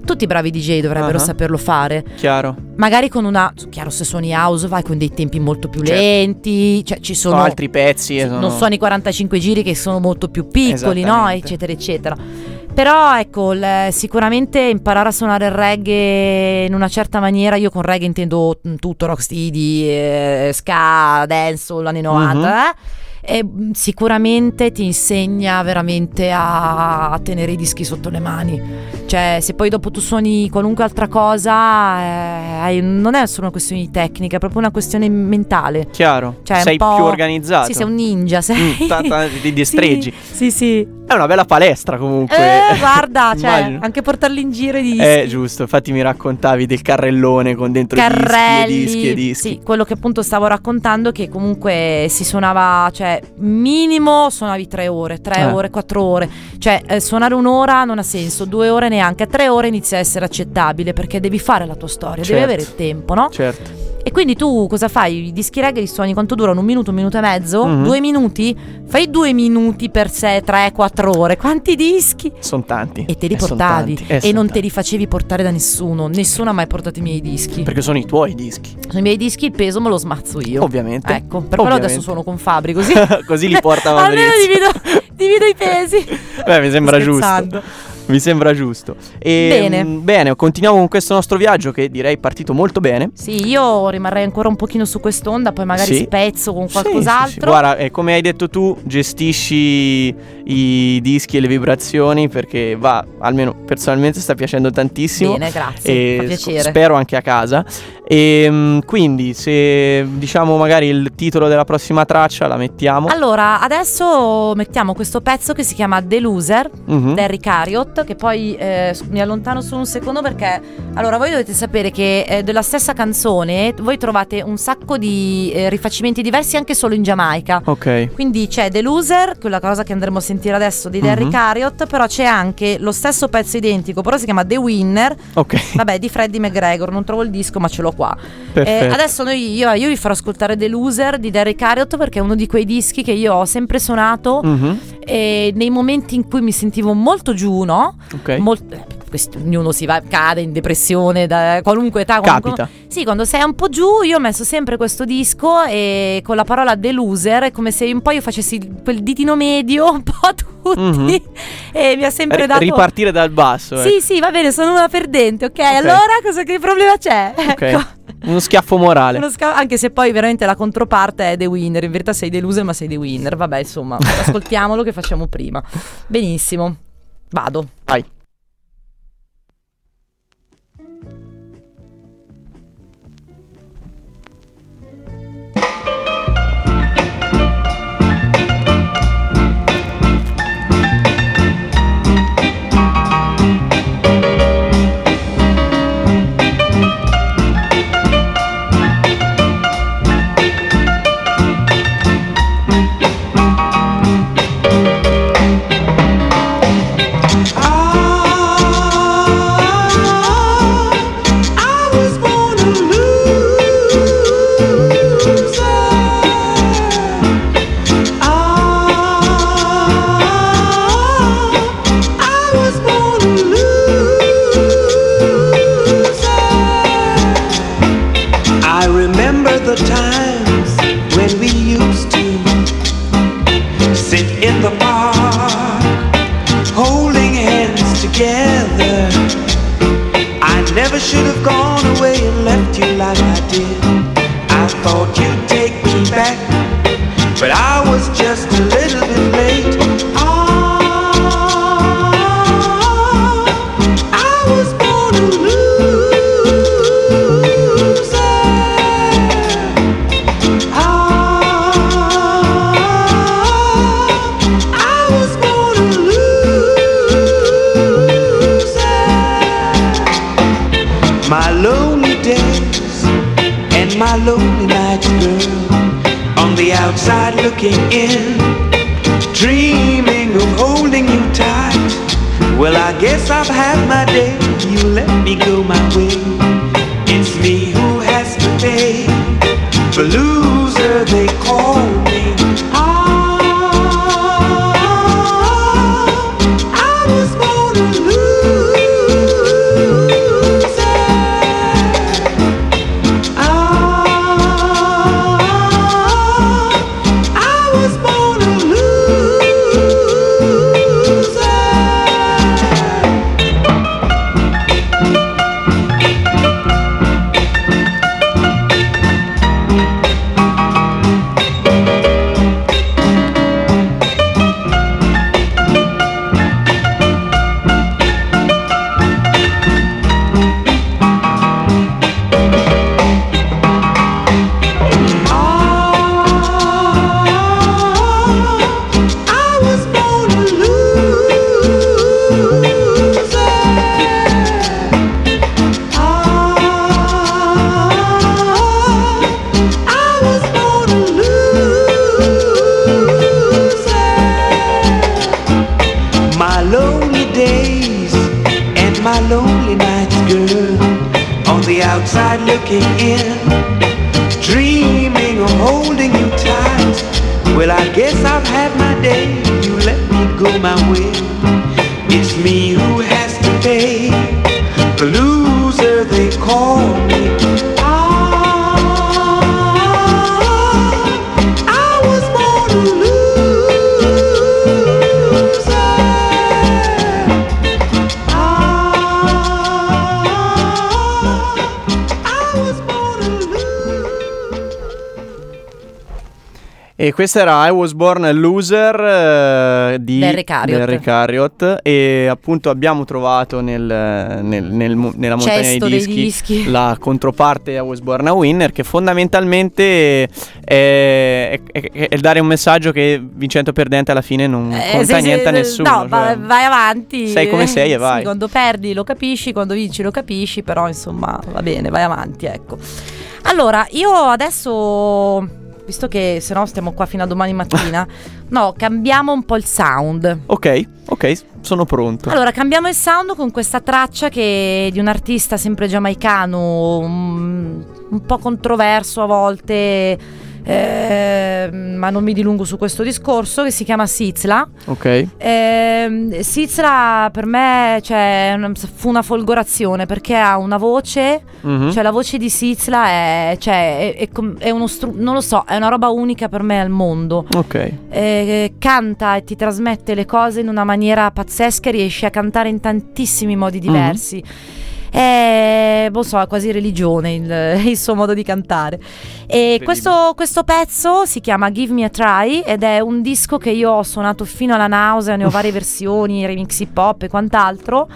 tutti i bravi DJ dovrebbero Ah. saperlo fare. Chiaro. Magari con una, chiaro se suoni house vai con dei tempi molto più Certo. lenti, cioè ci sono Sono altri pezzi. e sono- non suoni 45 giri che sono molto più piccoli, no? Eccetera, eccetera. Però ecco, il- sicuramente imparare a suonare il reggae in una certa maniera, io con reggae intendo mm, tutto, rocksteady, eh, ska, dancehall, anni 90, eh? E mm, sicuramente ti insegna veramente a, a tenere i dischi sotto le mani. Cioè, se poi dopo tu suoni qualunque altra cosa, eh, non è solo una questione di tecnica, è proprio una questione mentale. Chiaro. Cioè, sei più organizzato. Sì, sei un ninja, sei. Mm, ta- ta- di destreggi. Sì, sì. sì. È una bella palestra comunque. Eh, guarda, cioè, anche portarli in giro i dischi. Eh, giusto. Infatti mi raccontavi del carrellone con dentro Carrelli, dischi e dischi e dischi. Sì, quello che appunto stavo raccontando che comunque si suonava, cioè minimo suonavi tre ore, tre Eh. ore, quattro ore. Cioè eh, suonare un'ora non ha senso, due ore neanche, tre ore inizia a essere accettabile perché devi fare la tua storia, Certo. devi avere il tempo, no? Certo. E quindi tu cosa fai? I dischi reggae li suoni quanto durano? Un minuto, un minuto e mezzo? Mhm. Due minuti? Fai due minuti per sé, tre, quattro ore. Quanti dischi? Sono tanti. E te li Eh, portavi tanti, eh, e non te tanti. li facevi portare da nessuno. Nessuno ha mai portato i miei dischi. Perché sono i tuoi dischi. Sui miei dischi il peso me lo smazzo io. Ovviamente. Ecco, per quello adesso suono con Fabri così. Così li porta Almeno Fabrizio. divido, divido i pesi. Beh, mi sembra Sto giusto. Mi sembra giusto. E, Bene. mm, bene, continuiamo con questo nostro viaggio che direi è partito molto bene. Sì, io rimarrei ancora un pochino su quest'onda, poi magari Sì. spezzo con Sì, sì, qualcos'altro. sì. Guarda, eh, come hai detto tu, gestisci i dischi e le vibrazioni perché va, almeno personalmente sta piacendo tantissimo. Bene, grazie. E fa piacere. spero anche a casa. E mm, quindi, se diciamo magari il titolo della prossima traccia la mettiamo. Allora, adesso mettiamo questo pezzo che si chiama The Loser Mhm. di Harry Carriot, che poi eh, mi allontano solo un secondo perché allora voi dovete sapere che eh, della stessa canzone voi trovate un sacco di eh, rifacimenti diversi anche solo in Giamaica. Ok. Quindi c'è The Loser, quella cosa che andremo a sentire adesso di Harry Mhm. Carriot, però c'è anche lo stesso pezzo identico, però si chiama The Winner, Ok. vabbè di Freddie McGregor, non trovo il disco ma ce l'ho qua. Eh, adesso noi, io, io vi farò ascoltare The Loser di Harry Carriot perché è uno di quei dischi che io ho sempre suonato Mhm. e nei momenti in cui mi sentivo molto giù, no? Ok. Eh, questo- ognuno si va, cade in depressione da qualunque età. qualunque- Capita. Sì, quando sei un po' giù, io ho messo sempre questo disco e con la parola The Loser è come se un po' io facessi quel ditino medio un po' a tutti Mhm. e mi ha sempre Ri- dato... ripartire dal basso. Sì, ecco. sì, va bene, sono una perdente, ok? Allora cosa che problema c'è? Ok. Ecco. Uno schiaffo morale. Uno sca- anche se poi veramente la controparte è The Winner, in verità sei The Loser ma sei The Winner, vabbè insomma, ascoltiamolo che facciamo prima. Benissimo, vado. Vai. Questa era I Was Born a Loser eh, di del Ricarriot. E appunto abbiamo trovato nel, nel- nel nella montagna Cesto dei dischi, dischi. la controparte I Was Born a Winner che fondamentalmente è, è- è- è dare un messaggio che vincente o perdente alla fine non Eh, conta sì, sì, niente a eh, nessuno. No, cioè. va- vai avanti. sei come sei e Sì, vai. quando perdi lo capisci, quando vinci lo capisci, però insomma va bene, vai avanti, ecco. Allora, io adesso, visto che se no stiamo qua fino a domani mattina, no, cambiamo un po' il sound. Ok, ok, sono pronto. Allora, cambiamo il sound con questa traccia che è di un artista sempre giamaicano, un, un po' controverso a volte, eh, ma non mi dilungo su questo discorso, che si chiama Sizla. Ok. Ehm, Sizla per me cioè, fu una folgorazione perché ha una voce, Mhm. cioè la voce di Sizla è, cioè, è- è è uno stru- non lo so, è una roba unica per me al mondo. Ok. Eh, canta e ti trasmette le cose in una maniera pazzesca e riesce a cantare in tantissimi modi diversi. È, non so, è quasi religione il, il suo modo di cantare. E questo, questo pezzo si chiama Give Me a Try ed è un disco che io ho suonato fino alla nausea, ne ho varie versioni, remix hip hop e quant'altro.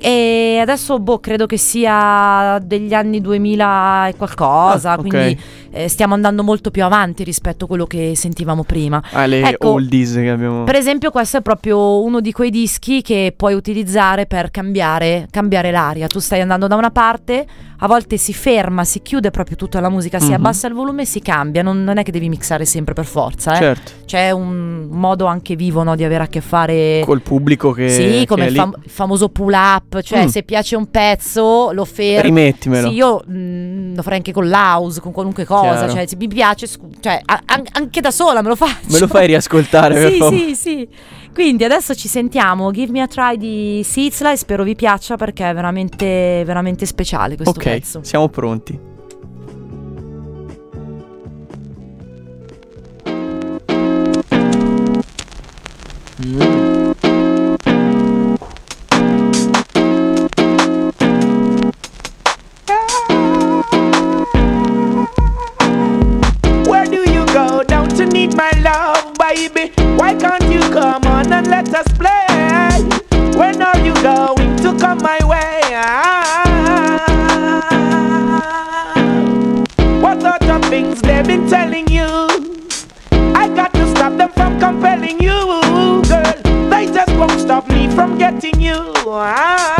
E adesso, boh, credo che sia degli anni 2000 e qualcosa, Ah, quindi eh, stiamo andando molto più avanti rispetto a quello che sentivamo prima. Ah, le Ecco, oldies che abbiamo. Per esempio, questo è proprio uno di quei dischi che puoi utilizzare per cambiare, cambiare l'aria. Tu stai andando da una parte, a volte si ferma, si chiude proprio tutta la musica, si Mhm. abbassa il volume e si cambia. Non, non è che devi mixare sempre per forza, eh. Certo. C'è un modo anche vivo no, di avere a che fare. Col pubblico che. sì, come che il, fam- famoso pull up, cioè Mm. se piace un pezzo lo fermi. Rimettimelo. Sì, io mm, lo farei anche con l'house, con qualunque cosa, Chiaro. cioè se mi piace, scu- cioè, a- an- anche da sola me lo faccio. Me lo fai riascoltare, sì, sì, sì. Quindi adesso ci sentiamo Give Me a Try di Sizla e spero vi piaccia perché è veramente, veramente speciale questo ok, pezzo. siamo pronti. Where you.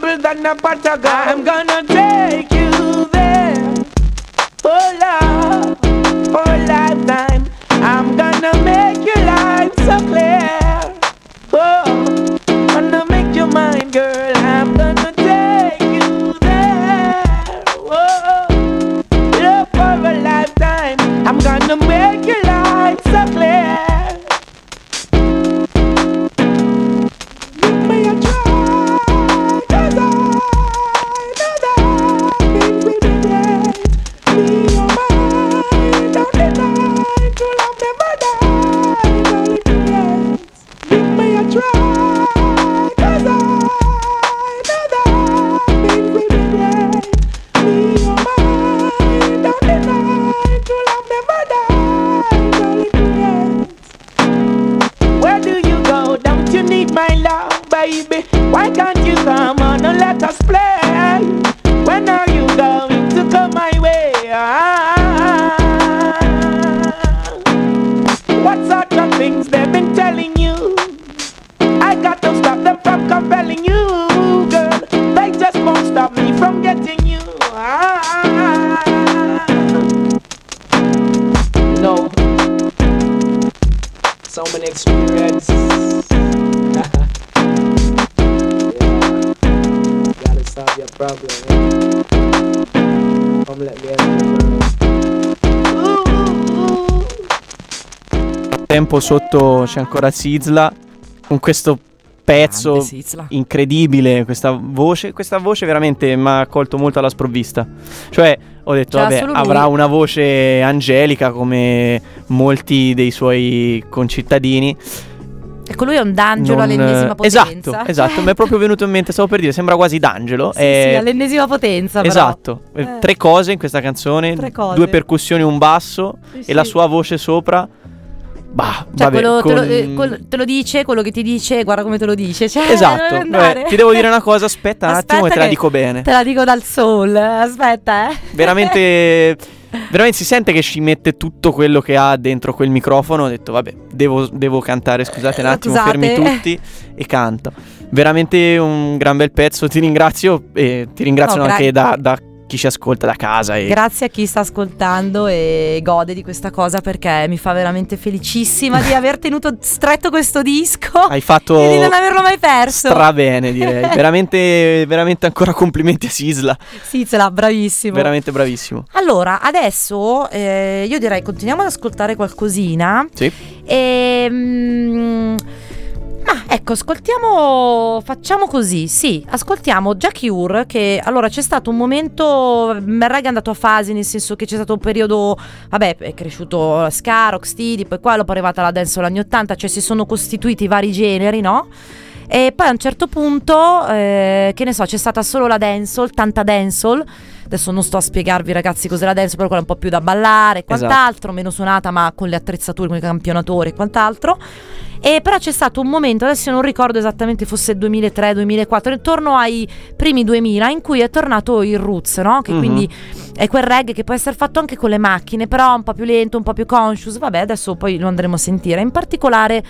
Than a. I'm gonna take sotto c'è ancora Sizla con questo pezzo incredibile, questa voce, questa voce veramente mi ha colto molto alla sprovvista. Cioè, ho detto, C'era vabbè, solo lui. avrà una voce angelica come molti dei suoi concittadini. Ecco, lui è un d'angelo Non- all'ennesima potenza. Esatto, esatto, mi è proprio venuto in mente, stavo per dire, sembra quasi d'angelo. Sì, Eh, sì, all'ennesima potenza. Esatto, eh, Eh. tre cose in questa canzone, due percussioni, un basso Sì, e sì. la sua voce sopra. Bah, Cioè, vabbè, quello, te, lo, con- eh, quel- te lo dice, quello che ti dice, guarda come te lo dice. Cioè, Esatto, vabbè, ti devo dire una cosa, aspetta un attimo e Aspetta te la dico bene. Te la dico dal soul. Aspetta, eh. Veramente, veramente si sente che ci mette tutto quello che ha dentro quel microfono. Ho detto, vabbè, devo, devo cantare, scusate un Eh, attimo, scusate. fermi tutti e canto. Veramente un gran bel pezzo, ti ringrazio e ti ringrazio No, anche da, da chi ci ascolta da casa. E Grazie a chi sta ascoltando e gode di questa cosa perché mi fa veramente felicissima di aver tenuto stretto questo disco hai fatto e di non averlo mai perso. stra bene, direi. veramente, veramente ancora complimenti a Sisla. L'ha, bravissimo. Veramente bravissimo. Allora, adesso eh, io direi continuiamo ad ascoltare qualcosina. Sì. E, mm, ma ecco, ascoltiamo, facciamo così, sì, ascoltiamo Jackie Ur che allora c'è stato un momento, reggae è andato a fasi, nel senso che c'è stato un periodo, vabbè, è cresciuto ska, rocksteady, poi qua è arrivata la dancehall anni 80, cioè si sono costituiti vari generi, no? E poi a un certo punto, eh, che ne so, c'è stata solo la dancehall, tanta dancehall. Adesso non sto a spiegarvi ragazzi cos'è la dancehall, però quella è un po' più da ballare e quant'altro, meno suonata ma con le attrezzature, con i campionatori e quant'altro. E però c'è stato un momento, adesso non ricordo esattamente fosse 2003-2004, intorno ai primi 2000 in cui è tornato il roots, no? Che Mhm. quindi è quel reggae che può essere fatto anche con le macchine, però un po' più lento, un po' più conscious. Vabbè, adesso poi lo andremo a sentire. In particolare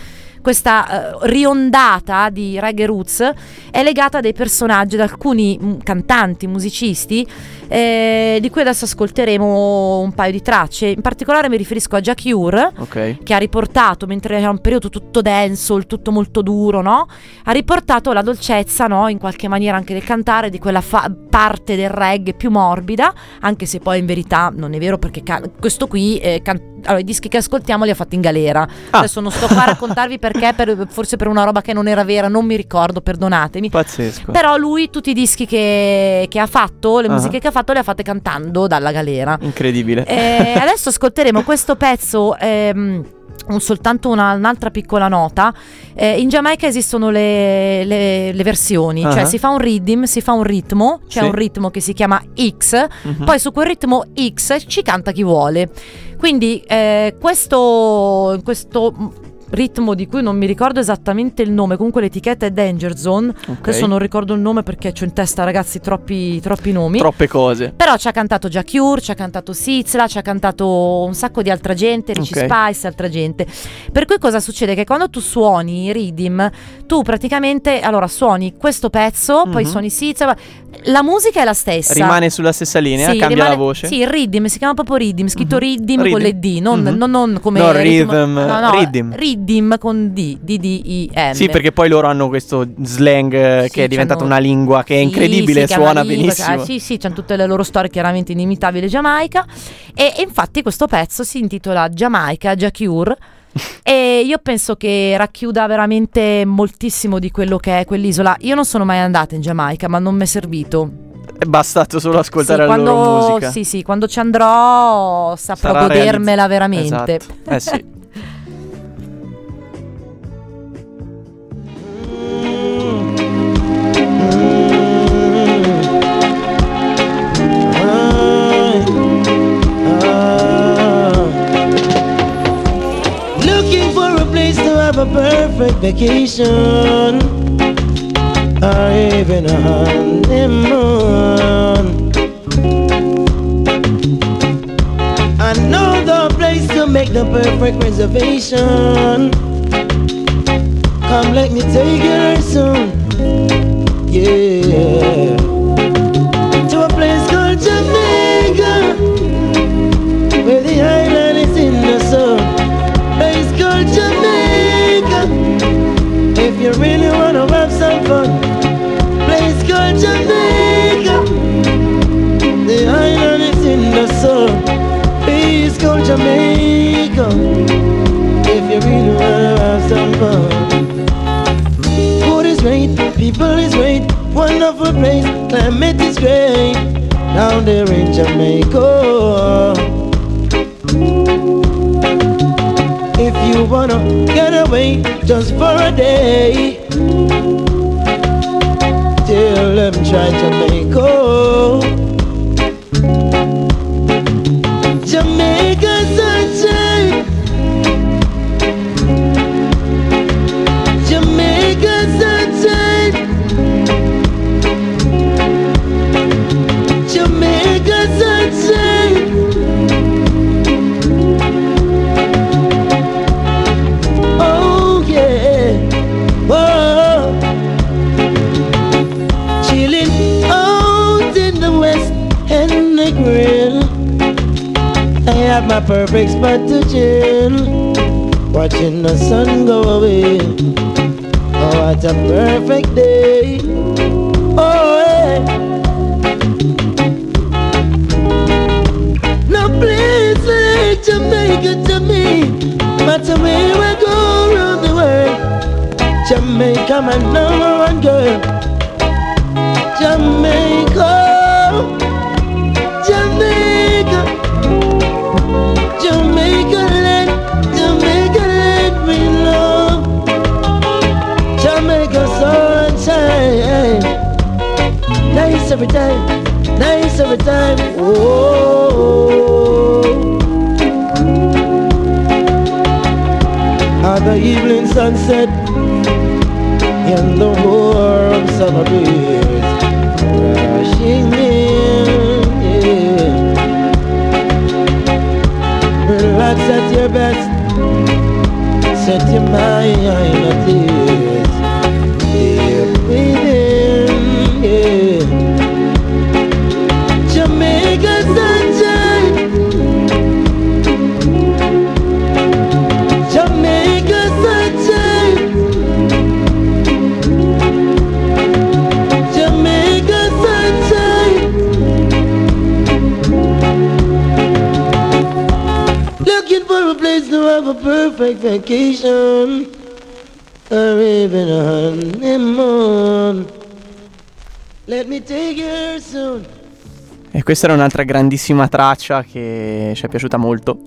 questa eh, riondata di reggae roots è legata a dei personaggi, ad alcuni mm, cantanti, musicisti, eh, di cui adesso ascolteremo un paio di tracce. In particolare mi riferisco a Jackie Ur, Ok. che ha riportato, mentre era un periodo tutto dancehall, tutto molto duro, no? Ha riportato la dolcezza, no? In qualche maniera anche del cantare, di quella fa- parte del reggae più morbida, anche se poi in verità non è vero perché ca- questo qui, eh, can- allora, i dischi che ascoltiamo li ha fatti in galera. Ah. Adesso non sto qua a raccontarvi perché, per- forse per una roba che non era vera, non mi ricordo, perdonatemi. Pazzesco. Però lui tutti i dischi che, che ha fatto, le Ah. musiche che ha fatto, le ha fatte cantando dalla galera. Incredibile. Eh, adesso ascolteremo questo pezzo. ehm, un- soltanto una- un'altra piccola nota. Eh, in Giamaica esistono le, le- le versioni, Ah. cioè si fa un rhythm, si fa un ritmo, c'è Sì. un ritmo che si chiama X, Mhm. poi su quel ritmo X ci canta chi vuole. Quindi eh, questo, questo ritmo di cui non mi ricordo esattamente il nome, comunque l'etichetta è Danger Zone, Ok. adesso non ricordo il nome perché ho in testa ragazzi troppi, troppi nomi. Troppe cose. Però ci ha cantato Jack Ur, ci ha cantato Sizla, ci ha cantato un sacco di altra gente, Richie Ok. Spice, altra gente. Per cui cosa succede? Che quando tu suoni i rhythm, tu praticamente allora suoni questo pezzo, poi Mhm. suoni Sizla, la musica è la stessa. Rimane sulla stessa linea, Sì, cambia rimane- la voce. Sì, il rhythm si chiama proprio rhythm, scritto Mhm. rhythm con Rhythm. le D, non, Mhm. non- non come No, ritmo- rhythm, no, no, rhythm. Rhythm con D, D D I M. Sì, perché poi loro hanno questo slang eh, Sì, che è diventato c'hanno- una lingua che è Sì, incredibile, chiama suona lingua, benissimo. ah, sì, sì, c'hanno tutte le loro storie chiaramente inimitabili Giamaica. E, e infatti questo pezzo si intitola Giamaica, Jackie Ur. e io penso che racchiuda veramente moltissimo di quello che è quell'isola. Io non sono mai andata in Giamaica, ma non mi è servito. È bastato solo ascoltare Sì, la quando, loro musica. sì, sì, quando ci andrò saprò Sarà godermela realizz- veramente. Esatto. Eh sì. vacation or even a honeymoon. I know the place to make the perfect reservation. Come, let me take you soon. The sun. Place called Jamaica. If you really wanna have some fun. Food is great, people is great, wonderful place, climate is great. Down there in Jamaica. If you wanna get away just for a day, tell them try Jamaica. Perfect spot to chill. Watching the sun go away. Oh, what a perfect day. Oh, yeah. No place like Jamaica to me. But where we go around the world. Jamaica, my number one girl. Jamaica. Every time, nice every time. Oh, at the evening sunset, in the warm summer breeze, rushing in. Yeah. Relax at your best. Set your mind at ease. Perfect vacation. Or even a honeymoon. Let me take you soon. E questa era un'altra grandissima traccia che ci è piaciuta molto.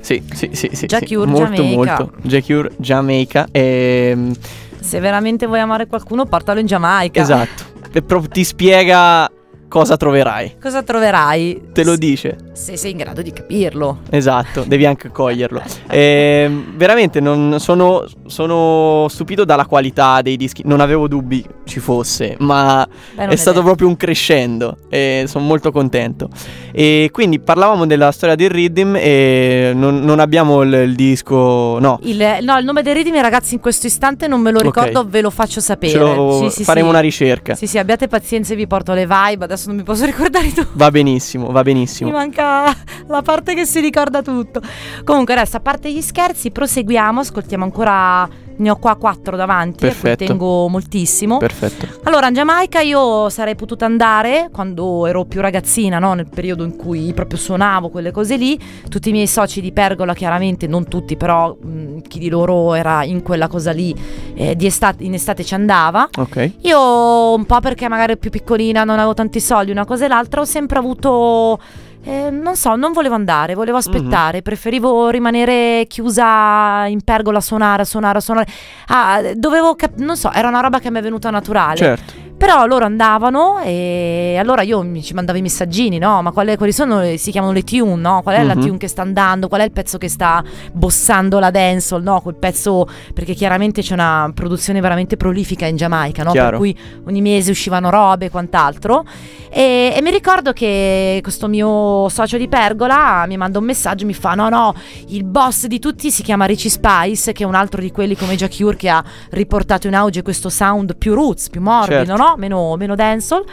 Sì, sì, sì, sì. Jack sì, molto, Jamaica. molto. Jack Ure, Jamaica. Ehm, Se veramente vuoi amare qualcuno, portalo in Giamaica. esatto. E proprio ti spiega cosa troverai. Cosa troverai? Te lo dice. Se sei in grado di capirlo. Esatto, devi anche coglierlo. Ehm, veramente non sono, sono stupito dalla qualità dei dischi. Non avevo dubbi ci fosse, ma Beh, è stato detto. proprio un crescendo e sono molto contento. E quindi parlavamo della storia del rhythm e non, non abbiamo il, il disco, no. Il, no, il nome dei ritmi, ragazzi, in questo istante non me lo ricordo, ve lo faccio sapere. Ce lo- Sì, sì, faremo sì. una ricerca. Sì, sì, abbiate pazienza, vi porto le vibe. Adesso non mi posso ricordare tutto. Va benissimo, va Mi benissimo. manca la parte che si ricorda tutto. Comunque, adesso a parte gli scherzi, proseguiamo. Ascoltiamo ancora. Ne ho qua quattro davanti, a cui Perfetto. tengo moltissimo. Perfetto. Allora, in Giamaica io sarei potuta andare quando ero più ragazzina, no? nel periodo in cui proprio suonavo quelle cose lì. Tutti i miei soci di Pergola, chiaramente, non tutti, però mh, chi di loro era in quella cosa lì, eh, di estate, in estate ci andava. Ok. Io un po' perché magari più piccolina non avevo tanti soldi, una cosa e l'altra, ho sempre avuto... eh, non so, non volevo andare, volevo aspettare, preferivo rimanere chiusa in pergola a suonare, a suonare, a suonare. Ah, dovevo, cap- non so, era una roba che mi è venuta naturale. Certo. Però loro andavano e allora io mi ci mandavo i messaggini, no? Ma quale- quali sono, le- si chiamano le tune, no? Qual è la Mhm. tune che sta andando? Qual è il pezzo che sta bossando la dancehall, no? Quel pezzo, perché chiaramente c'è una produzione veramente prolifica in Giamaica, no? Per Chiaro. cui ogni mese uscivano robe e quant'altro. E, e mi ricordo che questo mio socio di Pergola mi manda un messaggio e mi fa: No, no, il boss di tutti si chiama Richie Spice, che è un altro di quelli come Jack Cure che ha riportato in auge questo sound più roots, più morbido, Certo. no? Meno, meno dancehall.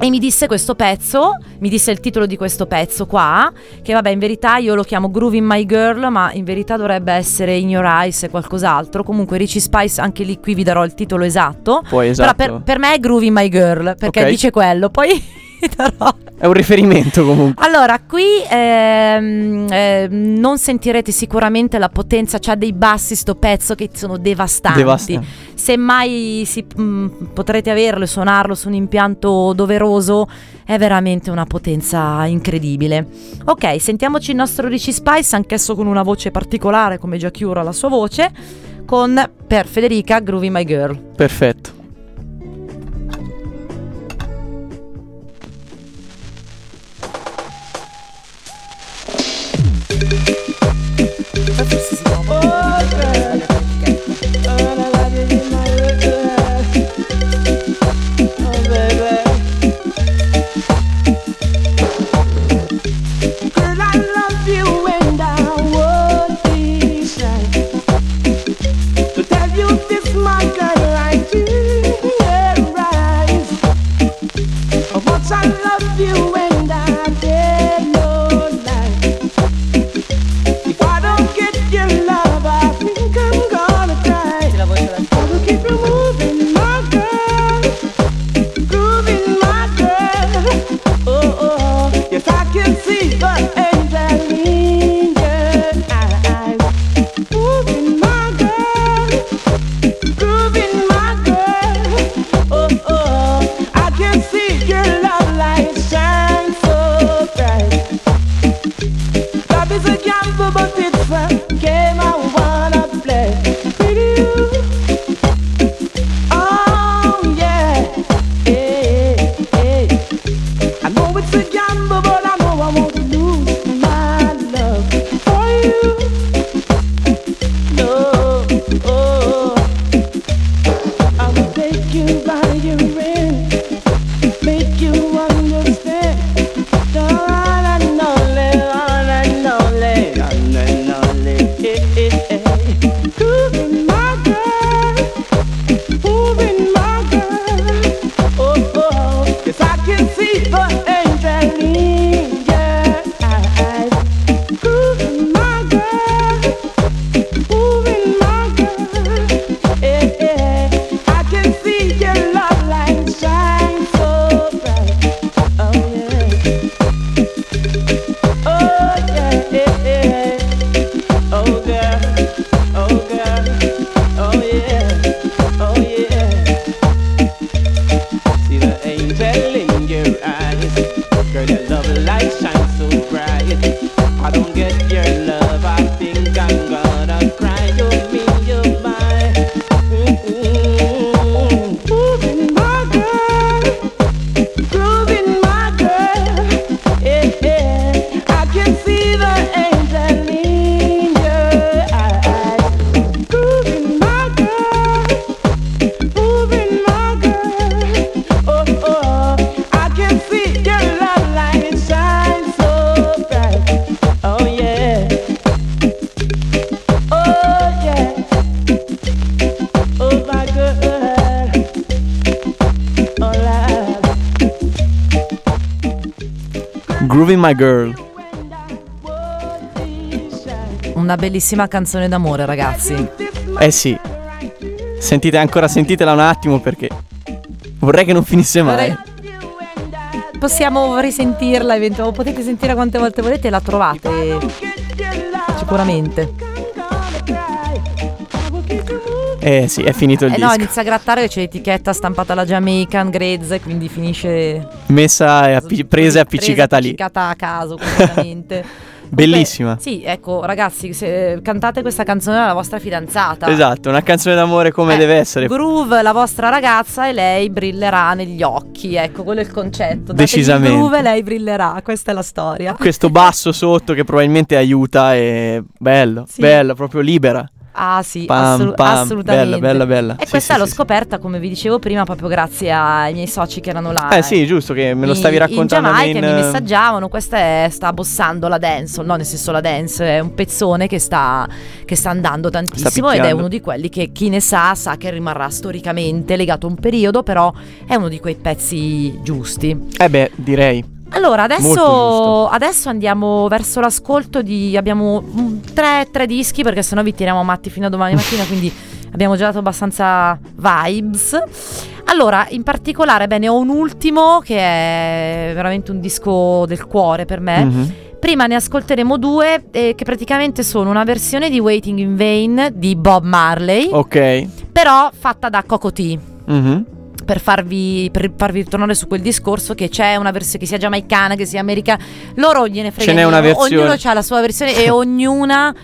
E mi disse questo pezzo, mi disse il titolo di questo pezzo qua, che vabbè in verità io lo chiamo Grooving My Girl, ma in verità dovrebbe essere In Your Eyes e qualcos'altro. Comunque Richie Spice, anche lì qui vi darò il titolo esatto. Poi esatto. Però per, per me è Groovy My Girl, perché Ok. dice quello. Poi darò. È un riferimento comunque. Allora, qui ehm, ehm, non sentirete sicuramente la potenza, c'ha dei bassi sto pezzo che sono devastanti. Devastante. Se mai si- mh, potrete averlo e suonarlo su un impianto doveroso, è veramente una potenza incredibile. Ok, sentiamoci il nostro Richie Spice, anch'esso con una voce particolare come già ha la sua voce, con per Federica Groovy My Girl. Perfetto. Girl, I My Girl. Una bellissima canzone d'amore, ragazzi. Eh sì. Sentite ancora, sentitela un attimo perché vorrei che non finisse mai. Vorrei- Possiamo risentirla, eventualmente potete sentire quante volte volete, la trovate sicuramente. Eh sì, è finito il Eh no, disco. inizia a grattare c'è l'etichetta stampata alla Jamaican Grezze, quindi finisce Messa e appi- presa e appiccicata lì. appiccicata a caso completamente. Bellissima. Sì, ecco, ragazzi, se cantate questa canzone alla vostra fidanzata. Esatto, una canzone d'amore come Eh, deve essere. Groove la vostra ragazza e lei brillerà negli occhi. Ecco, quello è il concetto. Dategli Decisamente. groove e lei brillerà. Questa è la storia. Questo basso sotto che probabilmente aiuta è bello, Sì. bello, proprio libera. Ah, sì, Pam, assolu- pam, assolutamente. bella, bella, bella. E Sì, questa sì, l'ho sì, scoperta, come vi dicevo prima, proprio grazie ai miei soci che erano là. Eh sì, giusto che me lo stavi in- raccontando in Giamaica in- mi messaggiavano questa è, sta bossando la dance no nel senso la dance è un pezzone che sta, che sta andando tantissimo ed è uno di quelli che chi ne sa sa che rimarrà storicamente legato a un periodo però è uno di quei pezzi giusti Eh beh, direi. Allora adesso, adesso andiamo verso l'ascolto di abbiamo tre, tre dischi perché sennò vi tiriamo matti fino a domani mattina quindi abbiamo già dato abbastanza vibes allora, in particolare, bene, ho un ultimo che è veramente un disco del cuore per me. Mhm. Prima ne ascolteremo due eh, che praticamente sono una versione di Waiting in Vain di Bob Marley, Ok. però fatta da Coco T. Mhm. Per farvi, per farvi tornare su quel discorso che c'è una versione che sia giamaicana, che sia americana, loro gliene frega Ce n'è una versione. Ognuno ha la sua versione e ognuna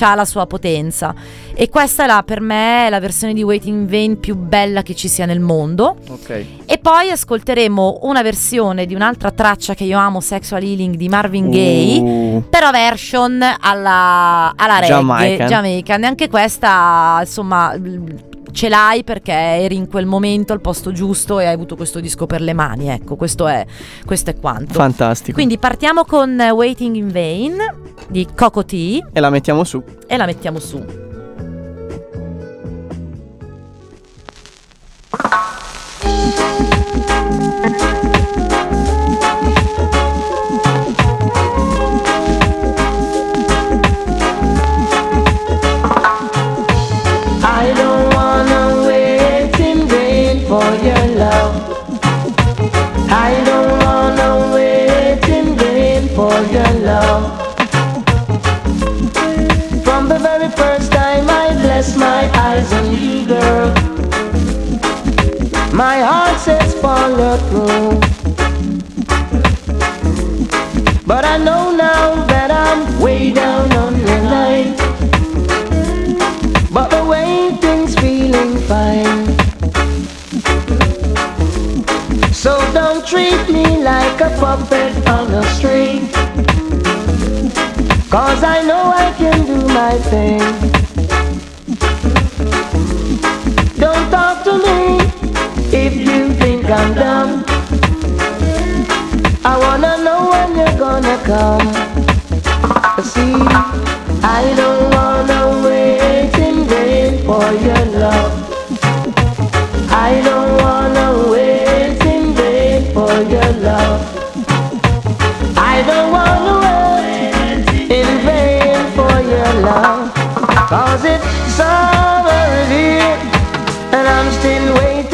ha la sua potenza. E questa è la, per me è la versione di Waiting in Vain più bella che ci sia nel mondo. Ok. E poi ascolteremo una versione di un'altra traccia che io amo, Sexual Healing di Marvin Gaye. Uh, Però version alla, alla reggae Jamaican. Jamaican. E anche questa, insomma, ce l'hai perché eri in quel momento al posto giusto e hai avuto questo disco per le mani. Ecco, questo è, questo è quanto. fantastico. Quindi partiamo con Waiting in Vain di Coco T E la mettiamo su. e la mettiamo su. But I know now that I'm way down on the line. But the waiting's feeling fine. So don't treat me like a puppet on a string. Cause I know I can do my thing. Don't talk to me if you dumb. I wanna know when you're gonna come. See, I don't wanna wait in vain for your love. I don't wanna wait in vain for your love. I don't wanna wait in vain for your love. Cause it's summer here and I'm still waiting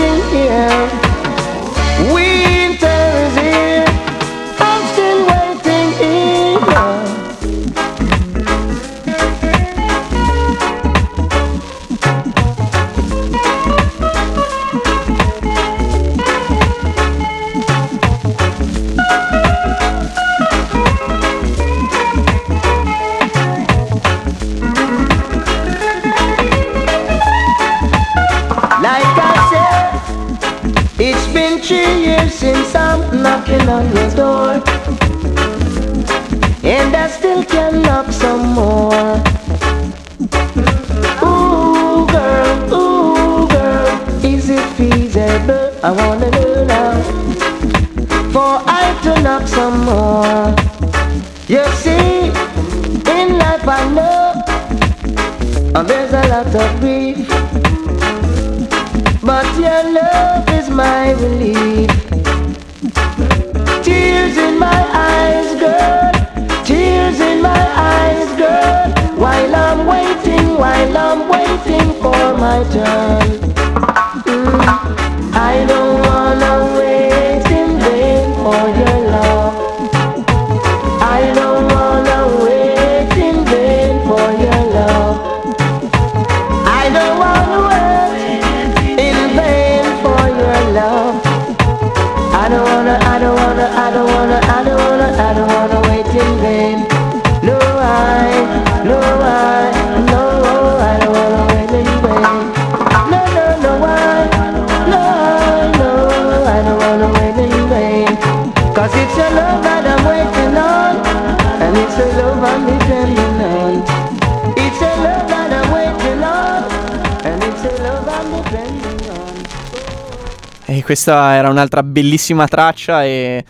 questa era un'altra bellissima traccia e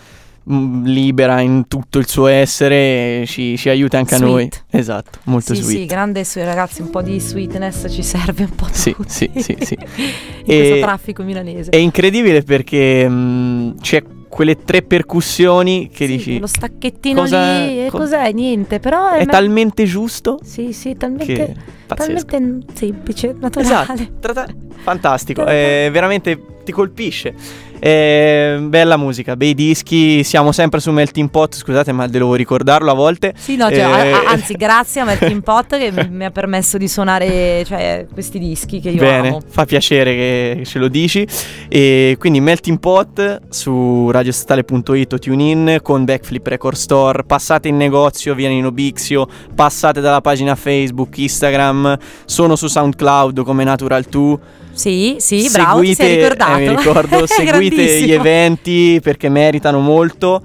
mm, libera in tutto il suo essere ci, ci aiuta anche Sweet. a noi. Esatto, molto Sì, sweet. sì, grande sui ragazzi, un po' di sweetness ci serve un po' Sì, tutti. sì, sì, sì. In E- questo traffico milanese. È incredibile perché mm, c'è quelle tre percussioni che Sì, dici lo stacchettino cosa- lì, e co- cos'è? Niente, però è, è me- talmente giusto Sì, sì, talmente, talmente semplice, naturale. Esatto, fantastico, è veramente ti colpisce. È bella musica, bei dischi, siamo sempre su Melting Pot, scusate ma devo ricordarlo a volte. Sì, no, cioè, Eh, a- anzi, grazie a Melting Pot che mi- mi ha permesso di suonare cioè, questi dischi che io Bene, amo. fa piacere che ce lo dici. E quindi Melting Pot su radiostatale.it o TuneIn con Backflip Record Store. Passate in negozio, via Nino Bixio, passate dalla pagina Facebook, Instagram, sono su SoundCloud come Natural 2. Sì, sì, bravo, ti sei ricordato. eh, mi ricordo, seguite gli eventi perché meritano molto.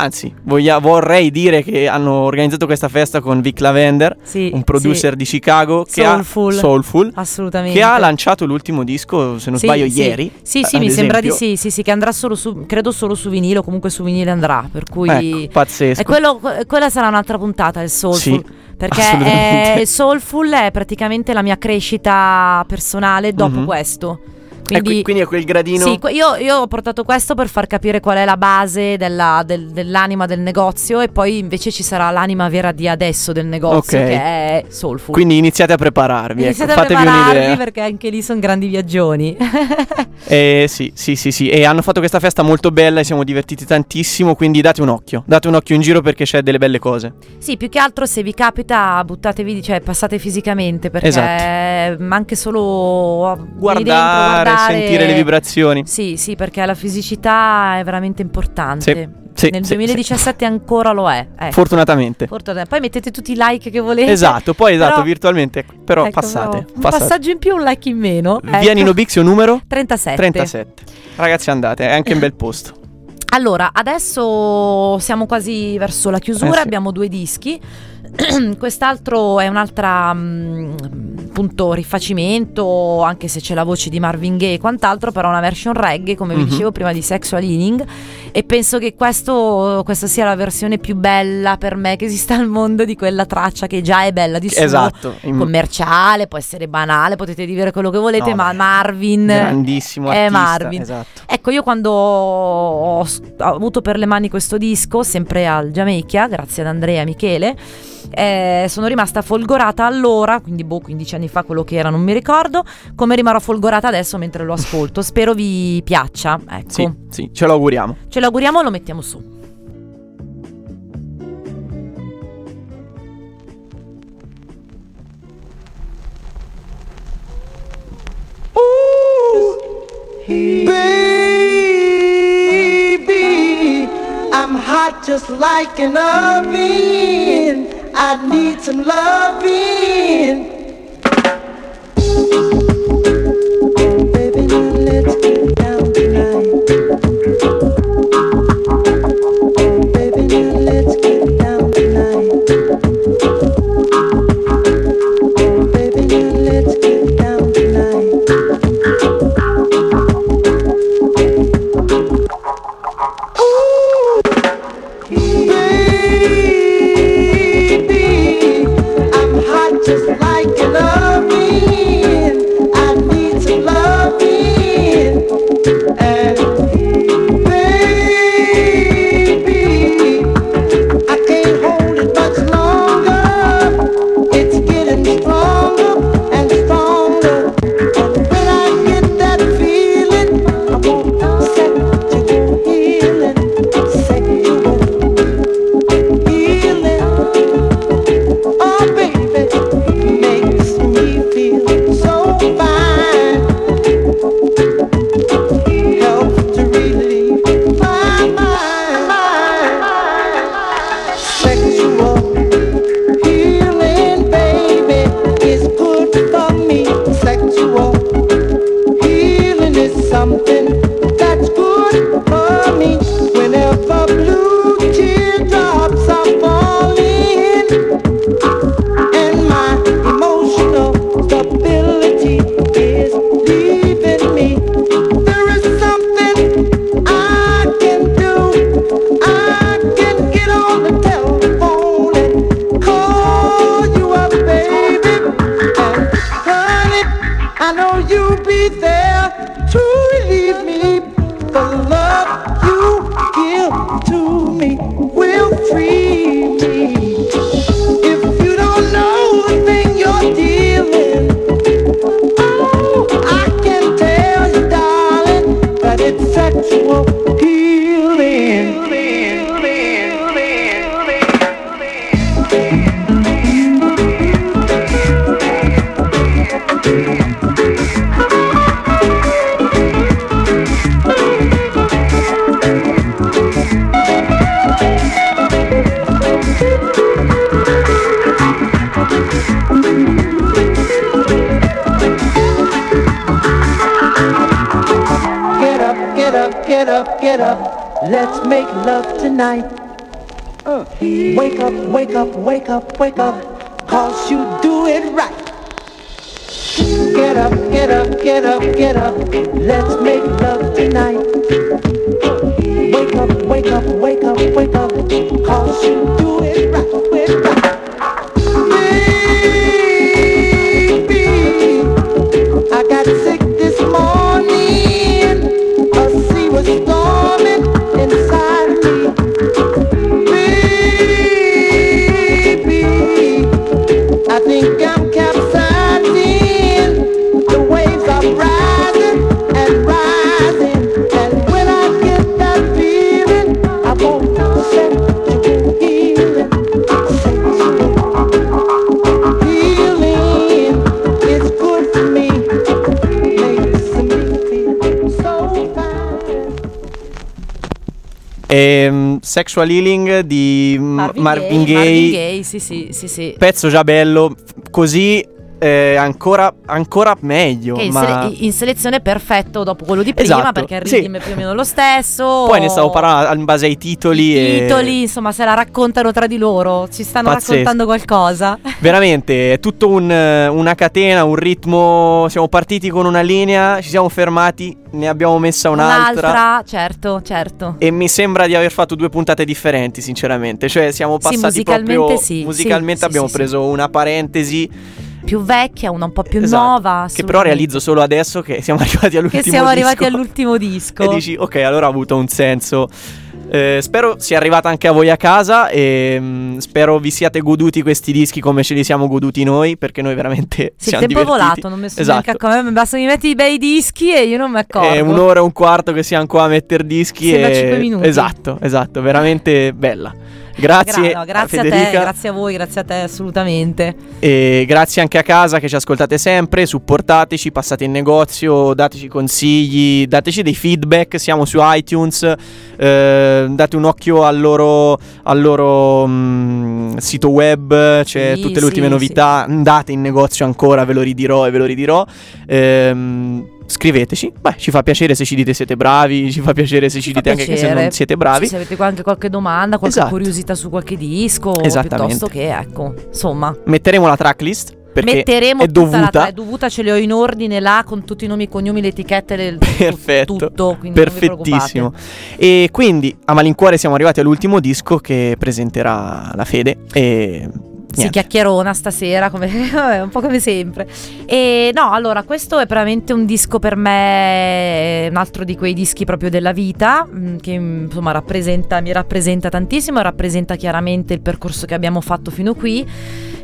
Anzi, voglia- vorrei dire che hanno organizzato questa festa con Vic Lavender, Sì, un producer sì, di Chicago che Soulful. ha Soulful, assolutamente. che ha lanciato l'ultimo disco, se non Sì, sbaglio, ieri. Sì, sì, mi sembra di esempio. sì, sì, sì, che andrà solo su, credo solo su vinile o comunque su vinile andrà, per cui... Ecco, pazzesco. E quello- quella sarà un'altra puntata, il Soulful. Sì, perché è, il Soulful è praticamente la mia crescita personale dopo Mhm. questo. E qui- Quindi, quindi è quel gradino. sì, io, io ho portato questo per far capire qual è la base della- del- dell'anima del negozio e poi invece ci sarà l'anima vera di adesso del negozio Ok. che è Soulful. Quindi iniziate a prepararvi. Iniziate ecco, a fatevi prepararvi un'idea. perché anche lì sono grandi viaggioni. Eh, sì, sì, sì, sì. E hanno fatto questa festa molto bella e siamo divertiti tantissimo. Quindi date un occhio. Date un occhio in giro perché c'è delle belle cose. Sì, più che altro se vi capita buttatevi, cioè passate fisicamente perché Esatto. ma anche solo lì dentro, Guardare, sentire le vibrazioni. Sì, sì, perché la fisicità è veramente importante. Sì, Nel sì, 2017 ancora lo è. ecco. Fortunatamente. Fortunatamente. Poi mettete tutti i like che volete. Esatto, poi esatto, Però- virtualmente. Però Ecco, passate. Un passate. passaggio in più, un like in meno. Via ecco. Nino Bixio numero 37. 37. Ragazzi, andate, è anche un bel posto. Allora, adesso siamo quasi verso la chiusura, Eh sì. abbiamo due dischi. Quest'altro è un'altra mm, appunto rifacimento, anche se c'è la voce di Marvin Gaye e quant'altro, però una version reggae, come vi Mhm. dicevo prima di Sexual Healing e penso che questo, questa sia la versione più bella per me che esista al mondo di quella traccia che già è bella di suo. Esatto. Commerciale, può essere banale, potete dire quello che volete, No, ma beh, Marvin grandissimo è artista. Marvin. Esatto. Ecco, io quando ho, avuto per le mani questo disco, sempre al Giamaica, grazie ad Andrea e Michele, eh, sono rimasta folgorata allora, quindi boh, 15 anni fa quello che era, non mi ricordo, come rimarrò folgorata adesso mentre lo ascolto. Spero vi piaccia, ecco. Sì, sì, ce lo auguriamo. Ce lo auguriamo e lo mettiamo su. Baby, I'm hot just like an oven. I need some loving. Get up. Let's make love tonight. Wake up, wake up, wake up, wake up. Cause you do it right. Get up, get up, get up, get up. Let's make love tonight. Wake up, wake up, wake up, wake up. Cause you do it right. Do it right. Ehm, Sexual Healing di Marvin, Marvin Gaye. Marvin Gaye, sì, sì, sì, sì. Pezzo già bello, così eh, ancora, ancora meglio. Che in, ma... sele- in selezione perfetto dopo quello di prima Esatto, perché il sì. ritmo è più o meno lo stesso. Poi ne stavo parlando in base ai titoli. I e- titoli, insomma, se la raccontano tra di loro, ci stanno Pazzesco. raccontando qualcosa. Veramente, è tutto un, una catena, un ritmo. Siamo partiti con una linea, ci siamo fermati, ne abbiamo messa un'altra. Un'altra, certo, certo. E mi sembra di aver fatto due puntate differenti, sinceramente. Cioè, siamo Sì, passati musicalmente proprio. sì, musicalmente sì, abbiamo sì, sì, preso una parentesi. Più vecchia, una un po' più esatto, nuova. Che però realizzo solo adesso che siamo arrivati all'ultimo Che siamo arrivati disco. all'ultimo disco. E dici, ok, allora ha avuto un senso. Eh, spero sia arrivata anche a voi a casa e mm, spero vi siate goduti questi dischi come ce li siamo goduti noi, perché noi veramente Sì, il siamo tempo è divertiti. volato, non mi sono Esatto. neanche accorto. Basta mi metti i bei dischi e io non mi accorgo. È un'ora e un quarto che siamo qua a mettere dischi. Sembra e... cinque minuti. Esatto, esatto, veramente bella. Grazie, Gra- no, grazie a, te, Federica. grazie a voi, grazie a te assolutamente. E grazie anche a casa che ci ascoltate sempre, supportateci, passate in negozio, dateci consigli, dateci dei feedback, siamo su iTunes, eh, date un occhio al loro, al loro mm, sito web, c'è Sì, tutte le ultime sì, novità, andate in negozio ancora, ve lo ridirò e ve lo ridirò. Ehm, scriveteci, beh ci fa piacere se ci dite siete bravi, ci fa piacere se ci fa dite anche che se non siete bravi. Sì, se avete anche qualche domanda, qualche Esatto. curiosità su qualche disco, piuttosto che, ecco, insomma, Metteremo la tracklist perché metteremo è dovuta. tra- è dovuta, ce le ho in ordine là con tutti i nomi e cognomi, le etichette, le, Perfetto, tutto, perfettissimo. E quindi a malincuore siamo arrivati all'ultimo disco che presenterà la Fede e Sì, niente. chiacchierona stasera, come, un po' come sempre. E no, allora, questo è veramente un disco per me, un altro di quei dischi proprio della vita, mh, che insomma rappresenta, mi rappresenta tantissimo, rappresenta chiaramente il percorso che abbiamo fatto fino qui,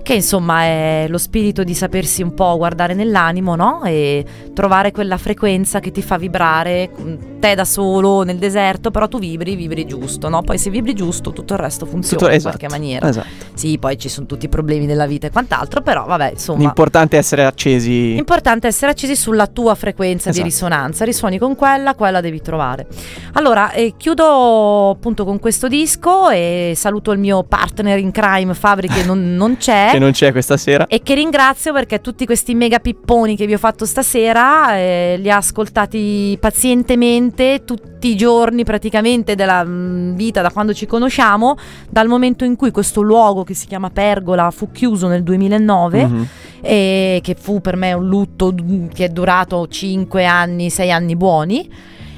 che insomma è lo spirito di sapersi un po' guardare nell'animo, no? E trovare quella frequenza che ti fa vibrare, mh, te da solo nel deserto, però tu vibri, vibri giusto, no? Poi se vibri giusto tutto il resto funziona Tutto- in esatto, qualche maniera. esatto. Sì, poi ci sono tutti i problemi della vita e quant'altro, però vabbè, insomma. L'importante è essere accesi. Importante essere accesi sulla tua frequenza Esatto. di risonanza, risuoni con quella, quella devi trovare. Allora, eh, chiudo appunto con questo disco e saluto il mio partner in crime Fabri che non, non c'è. Che non c'è questa sera. E che ringrazio perché tutti questi mega pipponi che vi ho fatto stasera eh, li ha ascoltati pazientemente tutti i giorni praticamente della mm, vita da quando ci conosciamo, dal momento in cui questo luogo che si chiama Pergola fu chiuso nel 2009 Mhm. e che fu per me un lutto mm, che è durato 5 anni, 6 anni buoni.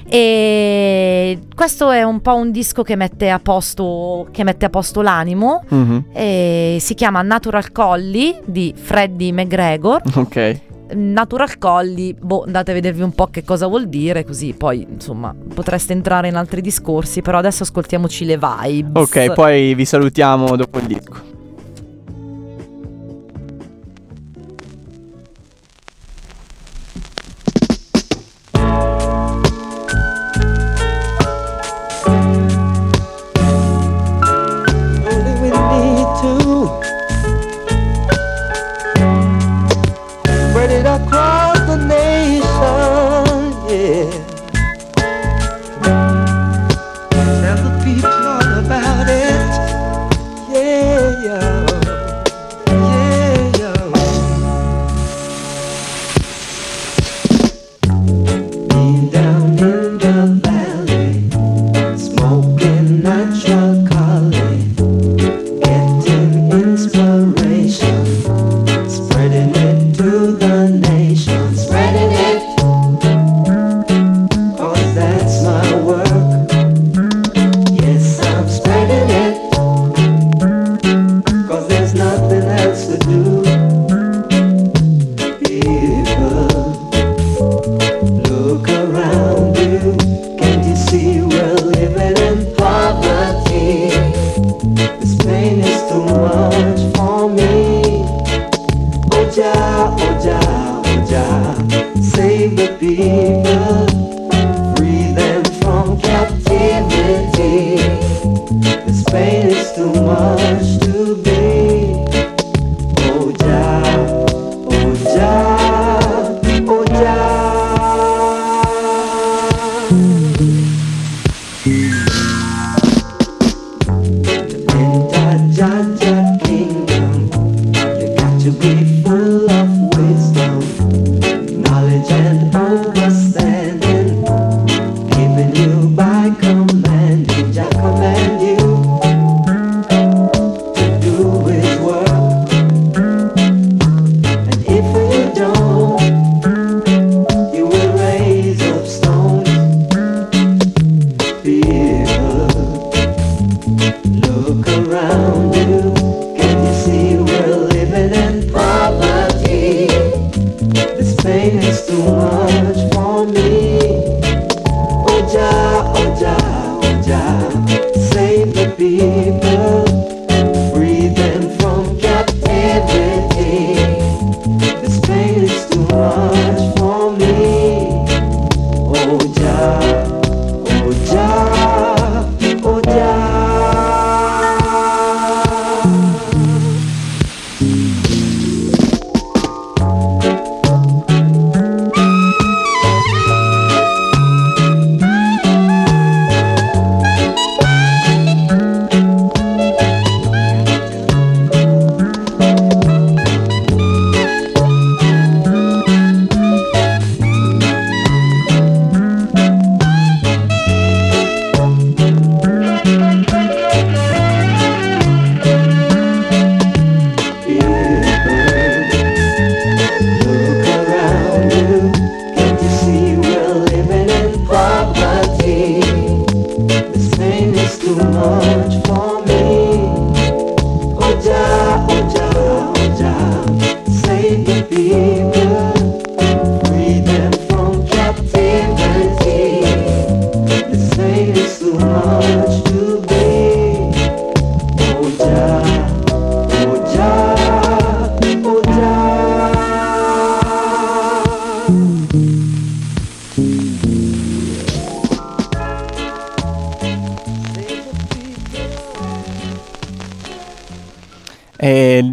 E questo è un po' un disco che mette a posto, che mette a posto l'animo. Mhm. E si chiama Natural Collie di Freddie McGregor Ok. Natural Colli, boh, andate a vedervi un po' che cosa vuol dire, così poi insomma potreste entrare in altri discorsi, però adesso ascoltiamoci le vibes. Ok, poi vi salutiamo dopo il disco.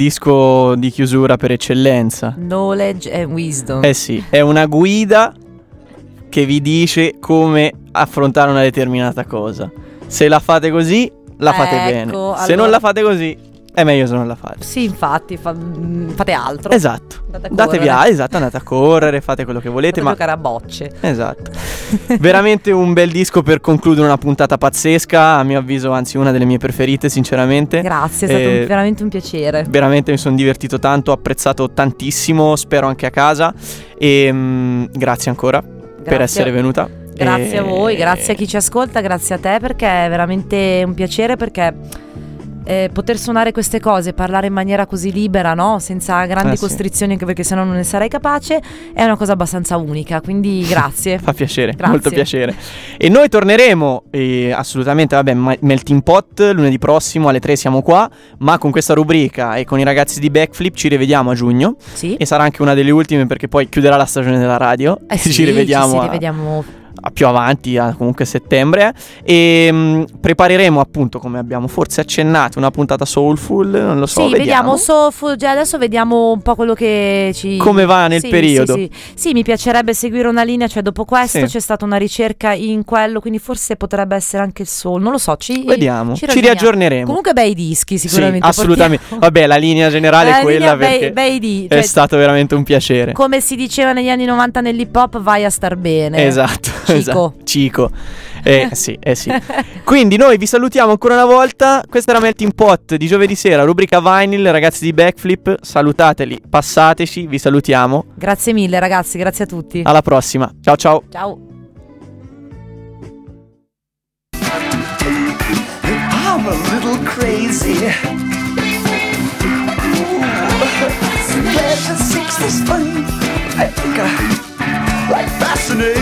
Disco di chiusura per eccellenza. Knowledge and wisdom. Eh sì, è una guida che vi dice come affrontare una determinata cosa. Se la fate così, la fate Ecco, bene. Se allora- non la fate così, è meglio se non la fate. Sì, infatti, fa- mm, fate altro. Esatto. Andate a Datevi correre. a, esatto, andate a correre, fate quello che volete, Fate ma giocare a bocce. Esatto. Veramente un bel disco per concludere una puntata pazzesca, a mio avviso, anzi una delle mie preferite, sinceramente. Grazie, è stato Eh, veramente un piacere. Veramente mi sono divertito tanto, ho apprezzato tantissimo, spero anche a casa e mm, grazie ancora per Grazie. essere venuta. Grazie E- a voi, grazie a chi ci ascolta, grazie a te perché è veramente un piacere perché eh, poter suonare queste cose, parlare in maniera così libera, no? senza grandi Eh, sì. costrizioni, anche perché sennò non ne sarei capace, è una cosa abbastanza unica. Quindi grazie. Fa piacere, Grazie. molto piacere. E noi torneremo eh, assolutamente, vabbè, Melting Pot lunedì prossimo alle 3 siamo qua, ma con questa rubrica e con i ragazzi di Backflip ci rivediamo a giugno sì. e sarà anche una delle ultime perché poi chiuderà la stagione della radio Eh sì, ci rivediamo, ci rivediamo a più avanti, a comunque settembre. E mh, prepareremo appunto, come abbiamo forse accennato, una puntata soulful, non lo so, sì, vediamo. vediamo. so- fu- già adesso vediamo un po' quello che ci. Come va nel Sì, periodo. Sì, sì. Sì, mi piacerebbe seguire una linea, cioè dopo questo c'è stata una ricerca in quello, quindi forse potrebbe essere anche il soul, non lo so, ci, Vediamo, ci, ragioniamo. riaggiorneremo. Comunque bei dischi sicuramente. assolutamente. portiamo. Vabbè, la linea generale La è quella bei- perché bei di- è cioè- stato veramente un piacere. Come si diceva negli anni 90 nell'hip hop, vai a star bene. Esatto, Cico. esatto. Cico. Eh sì, eh sì. Quindi noi vi salutiamo ancora una volta. Questa era Melting Pot di giovedì sera, rubrica Vinyl, ragazzi di Backflip. Salutateli, passateci, vi salutiamo. Grazie mille ragazzi, grazie a tutti. Alla prossima. Ciao ciao. Ciao. I'm a little crazy. Pleasure seeks this fun. I think I like fascination.